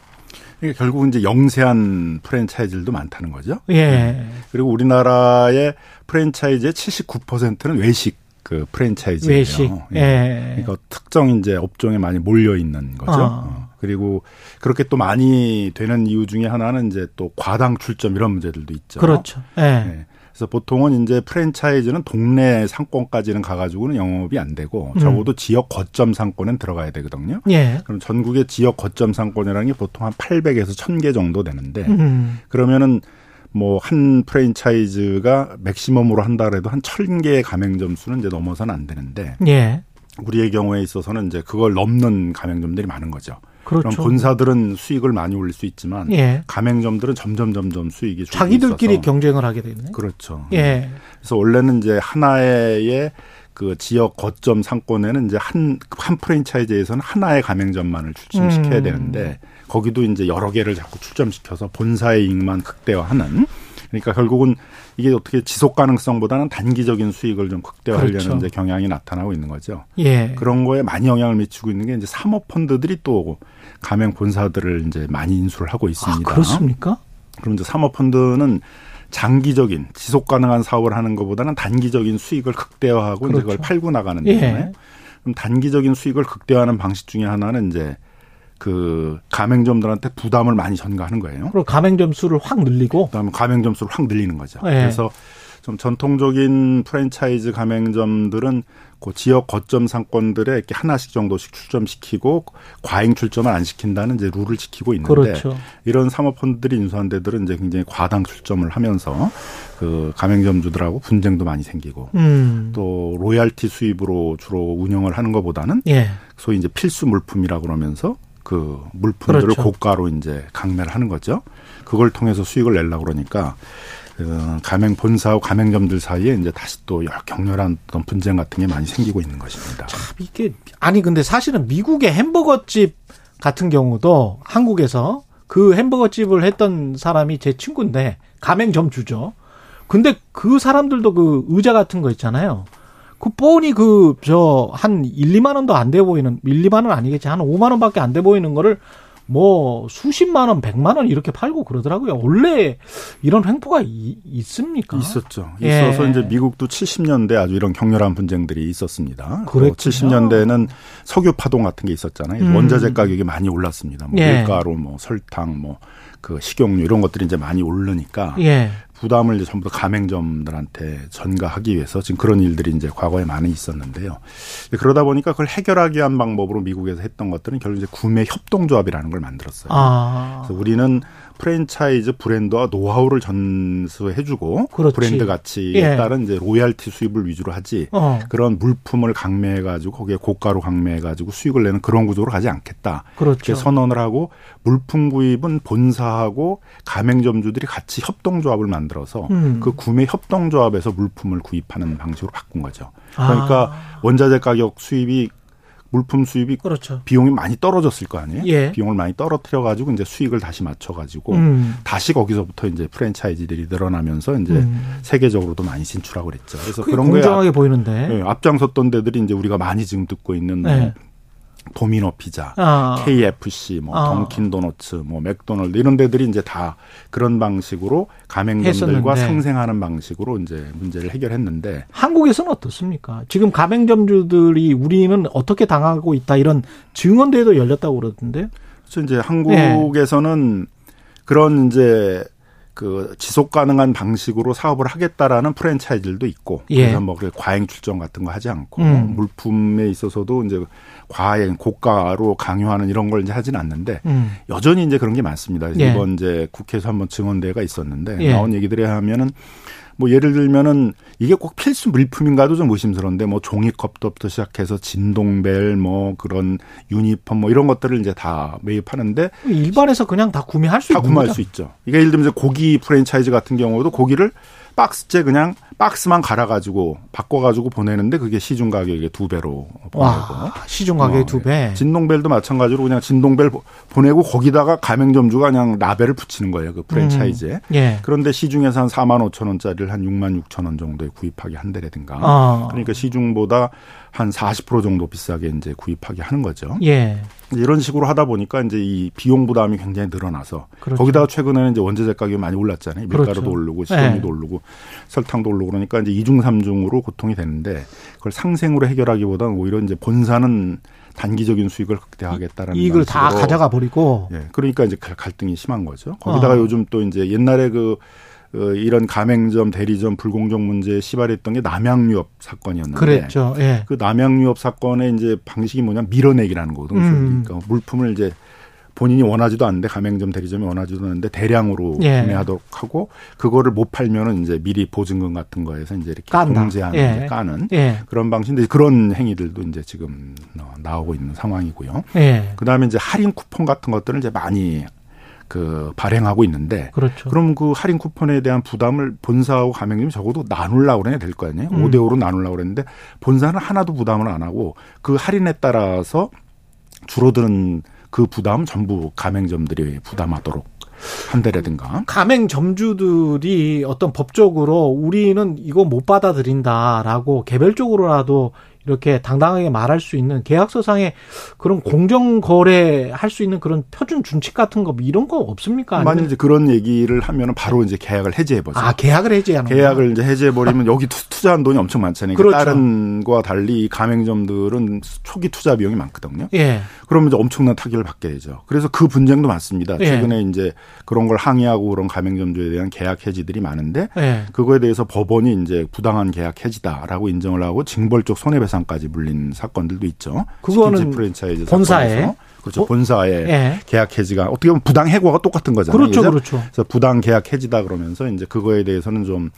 이게 결국은 이제 영세한 프랜차이즈들도 많다는 거죠. 예. 그리고 우리나라의 프랜차이즈의 79%는 외식 그 프랜차이즈예요. 외식. 예. 그러니까 특정 이제 업종에 많이 몰려 있는 거죠. 아. 어. 그리고 그렇게 또 많이 되는 이유 중에 하나는 이제 또 과당 출점 이런 문제들도 있죠. 그렇죠. 예. 네. 그래서 보통은 이제 프랜차이즈는 동네 상권까지는 가가지고는 영업이 안 되고 음. 적어도 지역 거점 상권은 들어가야 되거든요. 예. 그럼 전국의 지역 거점 상권이라는 게 보통 한 800에서 1000개 정도 되는데 음. 그러면은 뭐 한 프랜차이즈가 맥시멈으로 한다 그래도 한 1000개의 가맹점 수는 이제 넘어서는 안 되는데 예. 우리의 경우에 있어서는 이제 그걸 넘는 가맹점들이 많은 거죠. 그렇죠. 럼 본사들은 수익을 많이 올릴 수 있지만 예. 가맹점들은 점점 점점 수익이 줄고 자기들끼리 있어서 경쟁을 하게 되네. 그렇죠. 예. 그래서 원래는 이제 하나의 그 지역 거점 상권에는 이제 한, 한 프랜차이즈에서는 하나의 가맹점만을 출점시켜야 음. 되는데 거기도 이제 여러 개를 자꾸 출점시켜서 본사의 이익만 극대화하는 그러니까 결국은 이게 어떻게 지속 가능성보다는 단기적인 수익을 좀 극대화하려는 그렇죠. 이제 경향이 나타나고 있는 거죠. 예. 그런 거에 많이 영향을 미치고 있는 게 이제 사모 펀드들이 또 가맹 본사들을 이제 많이 인수를 하고 있습니다. 아, 그렇습니까? 그럼 이제 사모 펀드는 장기적인 지속 가능한 사업을 하는 것보다는 단기적인 수익을 극대화하고 이제 그렇죠. 그걸 팔고 나가는 예. 거잖아요. 그럼 단기적인 수익을 극대화하는 방식 중에 하나는 이제 그 가맹점들한테 부담을 많이 전가하는 거예요. 그리고 가맹점 수를 확 늘리고 그다음에 가맹점 수를 확 늘리는 거죠. 예. 그래서 좀 전통적인 프랜차이즈 가맹점들은 그 지역 거점 상권들에 이렇게 하나씩 정도씩 출점시키고 과잉 출점을 안 시킨다는 이제 룰을 지키고 있는데 그렇죠. 이런 사모펀드들이 인수한 데들은 이제 굉장히 과당 출점을 하면서 그 가맹점주들하고 분쟁도 많이 생기고 음. 또 로얄티 수입으로 주로 운영을 하는 것보다는 예. 소위 이제 필수 물품이라고 그러면서 그 물품들을 그렇죠. 고가로 이제 강매를 하는 거죠. 그걸 통해서 수익을 내려고 그러니까 그 가맹 본사와 가맹점들 사이에 이제 다시 또 격렬한 어떤 분쟁 같은 게 많이 생기고 있는 것입니다. 이게 아니 근데 사실은 미국의 햄버거 집 같은 경우도 한국에서 그 햄버거 집을 했던 사람이 제 친구인데 가맹점 주죠. 근데 그 사람들도 그 의자 같은 거 있잖아요. 그 뻔히 그 저 한 1, 2만 원도 안 돼 보이는 1, 2만 원 아니겠지. 한 5만 원밖에 안 돼 보이는 거를 뭐 수십만 원, 백만 원 이렇게 팔고 그러더라고요. 원래 이런 횡포가 이- 있습니까? 있었죠. 예. 있어서 이제 미국도 70년대 아주 이런 격렬한 분쟁들이 있었습니다. 그랬군요. 70년대에는 석유 파동 같은 게 있었잖아요. 음. 원자재 가격이 많이 올랐습니다. 뭐 예. 밀가루, 뭐 설탕, 뭐 그 식용유 이런 것들이 이제 많이 오르니까 예. 부담을 이제 전부 다 가맹점들한테 전가하기 위해서 지금 그런 일들이 이제 과거에 많이 있었는데요. 그러다 보니까 그걸 해결하기 위한 방법으로 미국에서 했던 것들은 결국 이제 구매 협동조합이라는 걸 만들었어요. 아. 그래서 우리는 프랜차이즈 브랜드와 노하우를 전수해주고 그렇지. 브랜드 가치에 예. 따른 이제 로얄티 수입을 위주로 하지 어. 그런 물품을 강매해가지고 거기에 고가로 강매해가지고 수익을 내는 그런 구조로 가지 않겠다. 그렇죠. 이렇게 선언을 하고 물품 구입은 본사하고 가맹점주들이 같이 협동조합을 만들어서 음. 그 구매 협동조합에서 물품을 구입하는 방식으로 바꾼 거죠. 그러니까 아. 원자재 가격 수입이 물품 수입이 그렇죠. 비용이 많이 떨어졌을 거 아니에요? 예. 비용을 많이 떨어뜨려 가지고 이제 수익을 다시 맞춰 가지고 음. 다시 거기서부터 이제 프랜차이즈들이 늘어나면서 이제 음. 세계적으로도 많이 진출하고 그랬죠. 그래서 그런 거에 공정하게 앞, 보이는데. 예, 앞장섰던 데들이 이제 우리가 많이 지금 듣고 있는 뭐 네. 도미노 피자, 아. KFC, 뭐 아. 던킨 도너츠, 뭐 맥도널드 이런 데들이 이제 다 그런 방식으로 가맹점들과. 상생하는 방식으로 이제 문제를 해결했는데 한국에서는 어떻습니까? 지금 가맹점주들이 우리는 어떻게 당하고 있다 이런 증언대회도 열렸다고 그러던데요. 그래서 이제 한국에서는 그런 이제 그 지속 가능한 방식으로 사업을 하겠다라는 프랜차이즈들도 있고 예. 그래서 뭐 과잉 출전 같은 거 하지 않고 음. 물품에 있어서도 이제 과잉 고가로 강요하는 이런 걸 이제 하진 않는데 음. 여전히 이제 그런 게 많습니다. 예. 이번 이제 국회에서 한번 증언대회가 있었는데 예. 나온 얘기들에 하면은 뭐 예를 들면은 이게 꼭 필수 물품인가도 좀 의심스러운데 뭐 종이컵부터 시작해서 진동벨 뭐 그런 유니폼 뭐 이런 것들을 이제 다 매입하는데 일반에서 그냥 다 구매할 수 다 있는 구매할 거죠? 수 있죠. 이게 예를 들면 이제 고기 프랜차이즈 같은 경우도 고기를 박스째 그냥 박스만 갈아가지고 바꿔가지고 보내는데 그게 시중 가격의 두 배로 보내고 와, 시중 가격의 어, 두 배. 진동벨도 마찬가지로 그냥 진동벨 보- 보내고 거기다가 가맹점주가 그냥 라벨을 붙이는 거예요 그 프랜차이즈에. 음, 예. 그런데 시중에서 한 4만 5천 원짜리를 한 6만 6천 원 정도에 구입하게 한다라든가. 아. 그러니까 시중보다 한 40% 정도 비싸게 이제 구입하게 하는 거죠. 예. 이런 식으로 하다 보니까 이제 이 비용 부담이 굉장히 늘어나서 그렇죠. 거기다가 최근에는 이제 원자재 가격이 많이 올랐잖아요. 밀가루도 그렇죠. 오르고 식용유도 네. 오르고 설탕도 오르고 그러니까 이제 이중 삼중으로 고통이 되는데 그걸 상생으로 해결하기보다는 오히려 이제 본사는 단기적인 수익을 극대화하겠다라는 이익을 다 가져가 버리고 예. 그러니까 이제 갈- 갈등이 심한 거죠. 거기다가 어. 요즘 또 이제 옛날에 그 어, 이런 가맹점, 대리점 불공정 문제에 시발했던 게 남양유업 사건이었는데 그랬죠. 예. 그 남양유업 사건의 이제 방식이 뭐냐 밀어내기라는 거거든요. 음. 그러니까 물품을 이제 본인이 원하지도 않는데 가맹점 대리점이 원하지도 않는데 대량으로 예. 구매하도록 하고 그거를 못 팔면은 이제 미리 보증금 같은 거에서 이제 이렇게 깐다. 공제하는 예. 까는 예. 그런 방식인데 그런 행위들도 이제 지금 어, 나오고 있는 상황이고요. 예. 그다음에 이제 할인 쿠폰 같은 것들을 이제 많이 그 발행하고 있는데 그렇죠. 그럼 그 할인 쿠폰에 대한 부담을 본사하고 가맹점이 적어도 나누려고 그래야 될 거 아니에요. 음. 오 5대 5로 나누려고 그랬는데 본사는 하나도 부담을 안 하고 그 할인에 따라서 줄어드는 그 부담 전부 가맹점들이 부담하도록 한다라든가. 가맹 점주들이 어떤 법적으로 우리는 이거 못 받아들인다라고 개별적으로라도 이렇게 당당하게 말할 수 있는 계약서상에 그런 공정 거래할 수 있는 그런 표준 준칙 같은 거 이런 거 없습니까? 아니면 만약 이제 그런 얘기를 하면은 바로 이제 계약을 해지해 보죠. 아 계약을 해지하는 계약을 이제 해지해 버리면 여기 투- 투자한 돈이 엄청 많잖아요. 그렇죠. 다른 거와 달리 이 가맹점들은 초기 투자 비용이 많거든요. 예. 그러면 이제 엄청난 타격을 받게 되죠. 그래서 그 분쟁도 많습니다. 예. 최근에 이제 그런 걸 항의하고 그런 가맹점주에 대한 계약 해지들이 많은데 예. 그거에 대해서 법원이 이제 부당한 계약 해지다라고 인정을 하고 징벌적 손해배상 까지 물린 사건들도 있죠. 그거는 프랜차이즈 본사에? 그렇죠. 어? 본사에 예. 계약 해지가 어떻게 보면 부당 해고와 똑같은 거잖아요. 그렇죠, 그죠? 그렇죠. 그래서 부당 계약 해지다 그러면서 이제 그거에 대해서는 좀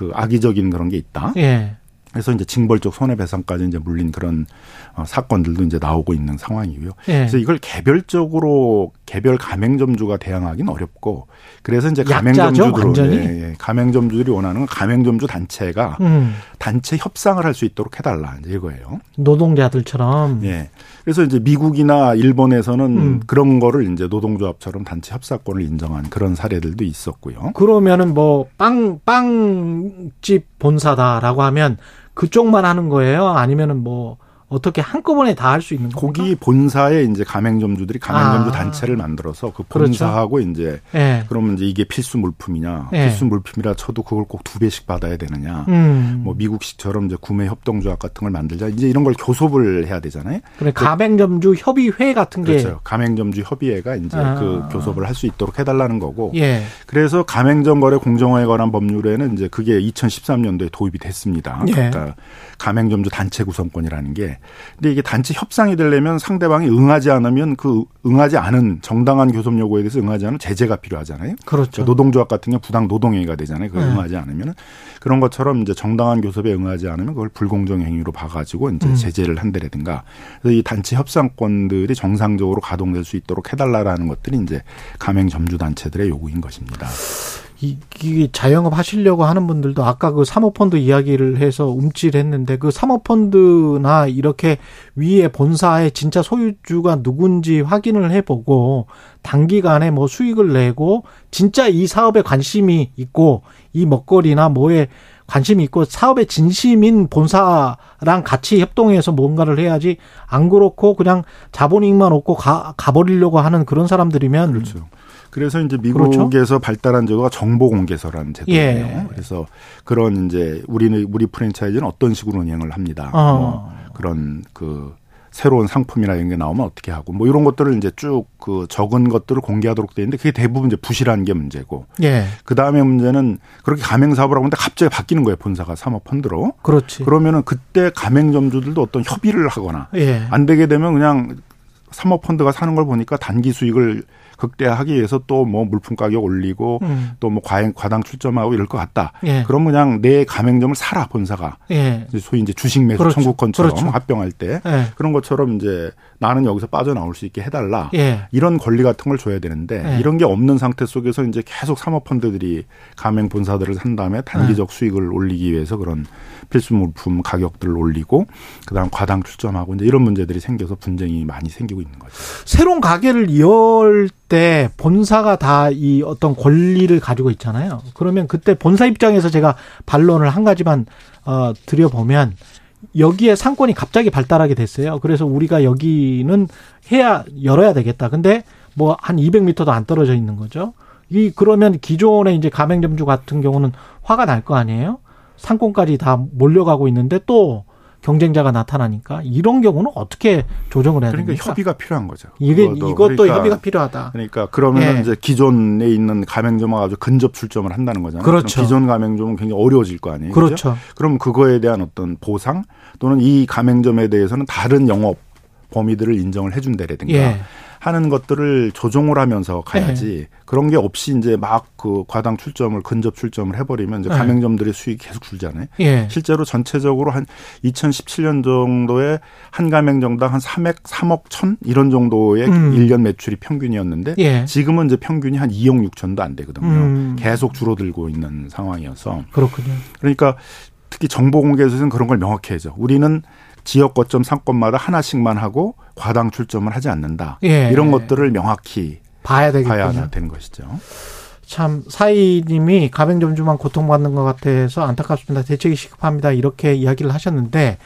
그 악의적인 그런 게 있다. 예. 그래서 이제 징벌적 손해배상까지 이제 물린 그런 어, 사건들도 이제 나오고 있는 상황이고요. 예. 그래서 이걸 개별적으로 개별 가맹점주가 대항하기는 어렵고 그래서 이제 가맹점주들? 예, 예. 가맹점주들이 원하는 건 가맹점주 단체가 음. 단체 협상을 할 수 있도록 해달라 이제 이거예요. 노동자들처럼 예. 그래서 이제 미국이나 일본에서는 음. 그런 거를 이제 노동조합처럼 단체 협상권을 인정한 그런 사례들도 있었고요. 그러면은 뭐 빵 빵집 본사다라고 하면 그쪽만 하는 거예요? 아니면은 뭐 어떻게 한꺼번에 다 할 수 있는 겁니까? 거기 본사에 이제 가맹점주들이 가맹점주 아. 단체를 만들어서 그 그렇죠. 본사하고 이제 예. 그러면 이제 이게 필수 물품이냐 예. 필수 물품이라 쳐도 그걸 꼭 두 배씩 받아야 되느냐 음. 뭐 미국식처럼 이제 구매 협동조합 같은 걸 만들자 이제 이런 걸 교섭을 해야 되잖아요. 그래 가맹점주 협의회 같은 게 그렇죠. 가맹점주 협의회가 이제 아. 그 교섭을 할 수 있도록 해달라는 거고. 예. 그래서 가맹점 거래 공정화에 관한 법률에는 이제 그게 2013년도에 도입이 됐습니다. 예. 그러니까 가맹점주 단체 구성권이라는 게. 근데 이게 단체 협상이 되려면 상대방이 응하지 않으면 그 응하지 않은 정당한 교섭 요구에 대해서 응하지 않은 제재가 필요하잖아요. 그렇죠. 그러니까 노동조합 같은 경우 부당 노동행위가 되잖아요. 그걸 네. 응하지 않으면 그런 것처럼 이제 정당한 교섭에 응하지 않으면 그걸 불공정 행위로 봐가지고 이제 음. 제재를 한다든가 그래서 이 단체 협상권들이 정상적으로 가동될 수 있도록 해달라라는 것들이 이제 가맹 점주 단체들의 요구인 것입니다. 이, 이 자영업 하시려고 하는 분들도 아까 그 사모펀드 이야기를 해서 움찔했는데 그 사모펀드나 이렇게 위에 본사의 진짜 소유주가 누군지 확인을 해보고 단기간에 뭐 수익을 내고 진짜 이 사업에 관심이 있고 이 먹거리나 뭐에 관심이 있고 사업에 진심인 본사랑 같이 협동해서 뭔가를 해야지 안 그렇고 그냥 자본이익만 얻고 가, 가버리려고 하는 그런 사람들이면 그렇죠. 그래서 이제 그렇죠? 미국에서 발달한 제도가 정보 공개서라는 제도예요. 예. 그래서 그런 이제 우리는 우리 프랜차이즈는 어떤 식으로 운영을 합니다. 어. 뭐 그런 그 새로운 상품이나 이런 게 나오면 어떻게 하고 뭐 이런 것들을 이제 쭉 그 적은 것들을 공개하도록 돼 있는데 그게 대부분 이제 부실한 게 문제고 예. 그 다음에 문제는 그렇게 가맹 사업을 하고 있는데 갑자기 바뀌는 거예요 본사가 사모 펀드로 그렇지. 그러면은 그때 가맹점주들도 어떤 협의를 하거나 예. 안 되게 되면 그냥 사모 펀드가 사는 걸 보니까 단기 수익을 극대화하기 위해서 또 뭐 물품 가격 올리고 음. 또뭐 과잉 과당 출점하고 이럴 것 같다. 예. 그럼 그냥 내 가맹점을 사라 본사가 예. 소위 이제 주식 매수 그렇죠. 청구권처럼 그렇죠. 합병할 때 예. 그런 것처럼 이제 나는 여기서 빠져나올 수 있게 해달라. 예. 이런 권리 같은 걸 줘야 되는데 예. 이런 게 없는 상태 속에서 이제 계속 사모펀드들이 가맹 본사들을 산 다음에 단기적 예. 수익을 올리기 위해서 그런 필수 물품 가격들을 올리고 그다음 과당 출점하고 이제 이런 문제들이 생겨서 분쟁이 많이 생기고 있는 거죠. 새로운 가게를 열 때 본사가 다 이 어떤 권리를 가지고 있잖아요. 그러면 그때 본사 입장에서 제가 반론을 한 가지만 어 드려 보면 여기에 상권이 갑자기 발달하게 됐어요. 그래서 우리가 여기는 해야 열어야 되겠다. 근데 뭐 한 200m도 안 떨어져 있는 거죠. 이 그러면 기존의 이제 가맹점주 같은 경우는 화가 날 거 아니에요? 상권까지 다 몰려가고 있는데 또 경쟁자가 나타나니까 이런 경우는 어떻게 조정을 해야 그러니까 됩니까? 협의가 필요한 거죠. 이게. 이것도 그러니까 협의가 필요하다. 그러니까 그러면 예. 이제 기존에 있는 가맹점하고 아주 근접 출점을 한다는 거잖아요. 그렇죠. 기존 가맹점은 굉장히 어려워질 거 아니에요. 그렇죠. 그죠? 그럼 그거에 대한 어떤 보상 또는 이 가맹점에 대해서는 다른 영업 범위들을 인정을 해준다라든가 예. 하는 것들을 조정을 하면서 가야지 그런 게 없이 이제 막 그 과당 출점을 근접 출점을 해버리면 이제 예. 가맹점들의 수익이 계속 줄잖아요. 예. 실제로 전체적으로 한 2017년 정도에 한 가맹점당 한 3억, 3억 천 이런 정도의 음. 일 1년 매출이 평균이었는데 예. 지금은 이제 평균이 한 2억 6천도 안 되거든요. 음. 계속 줄어들고 있는 상황이어서 그렇군요. 그러니까 특히 정보 공개에서는 그런 걸 명확히 해야죠. 우리는 지역 거점 상권마다 하나씩만 하고 과당 출점을 하지 않는다. 예. 이런 것들을 명확히 봐야 되겠군요. 봐야 되는 것이죠. 참 사이님이 가맹점주만 고통받는 것 같아서 안타깝습니다. 대책이 시급합니다. 이렇게 이야기를 하셨는데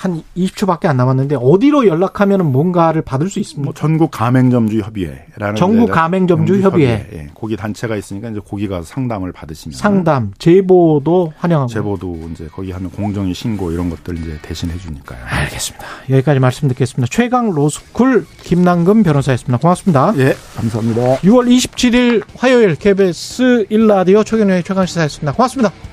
한 20초밖에 안 남았는데 어디로 연락하면 뭔가를 받을 수 있습니까? 뭐 전국 가맹점주 협의회라는 전국 가맹점주 점주 협의회. 예, 거기 단체가 있으니까 이제 거기 가서 상담을 받으시면 상담, 제보도 환영하고. 제보도 이제 거기 하면 공정위 신고 이런 것들 이제 대신 해 주니까요. 알겠습니다. 여기까지 말씀 듣겠습니다. 최강 로스쿨 김남금 변호사였습니다. 고맙습니다. 예, 감사합니다. 6월 27일 화요일 KBS 1라디오 최경영의 최강 시사였습니다. 고맙습니다.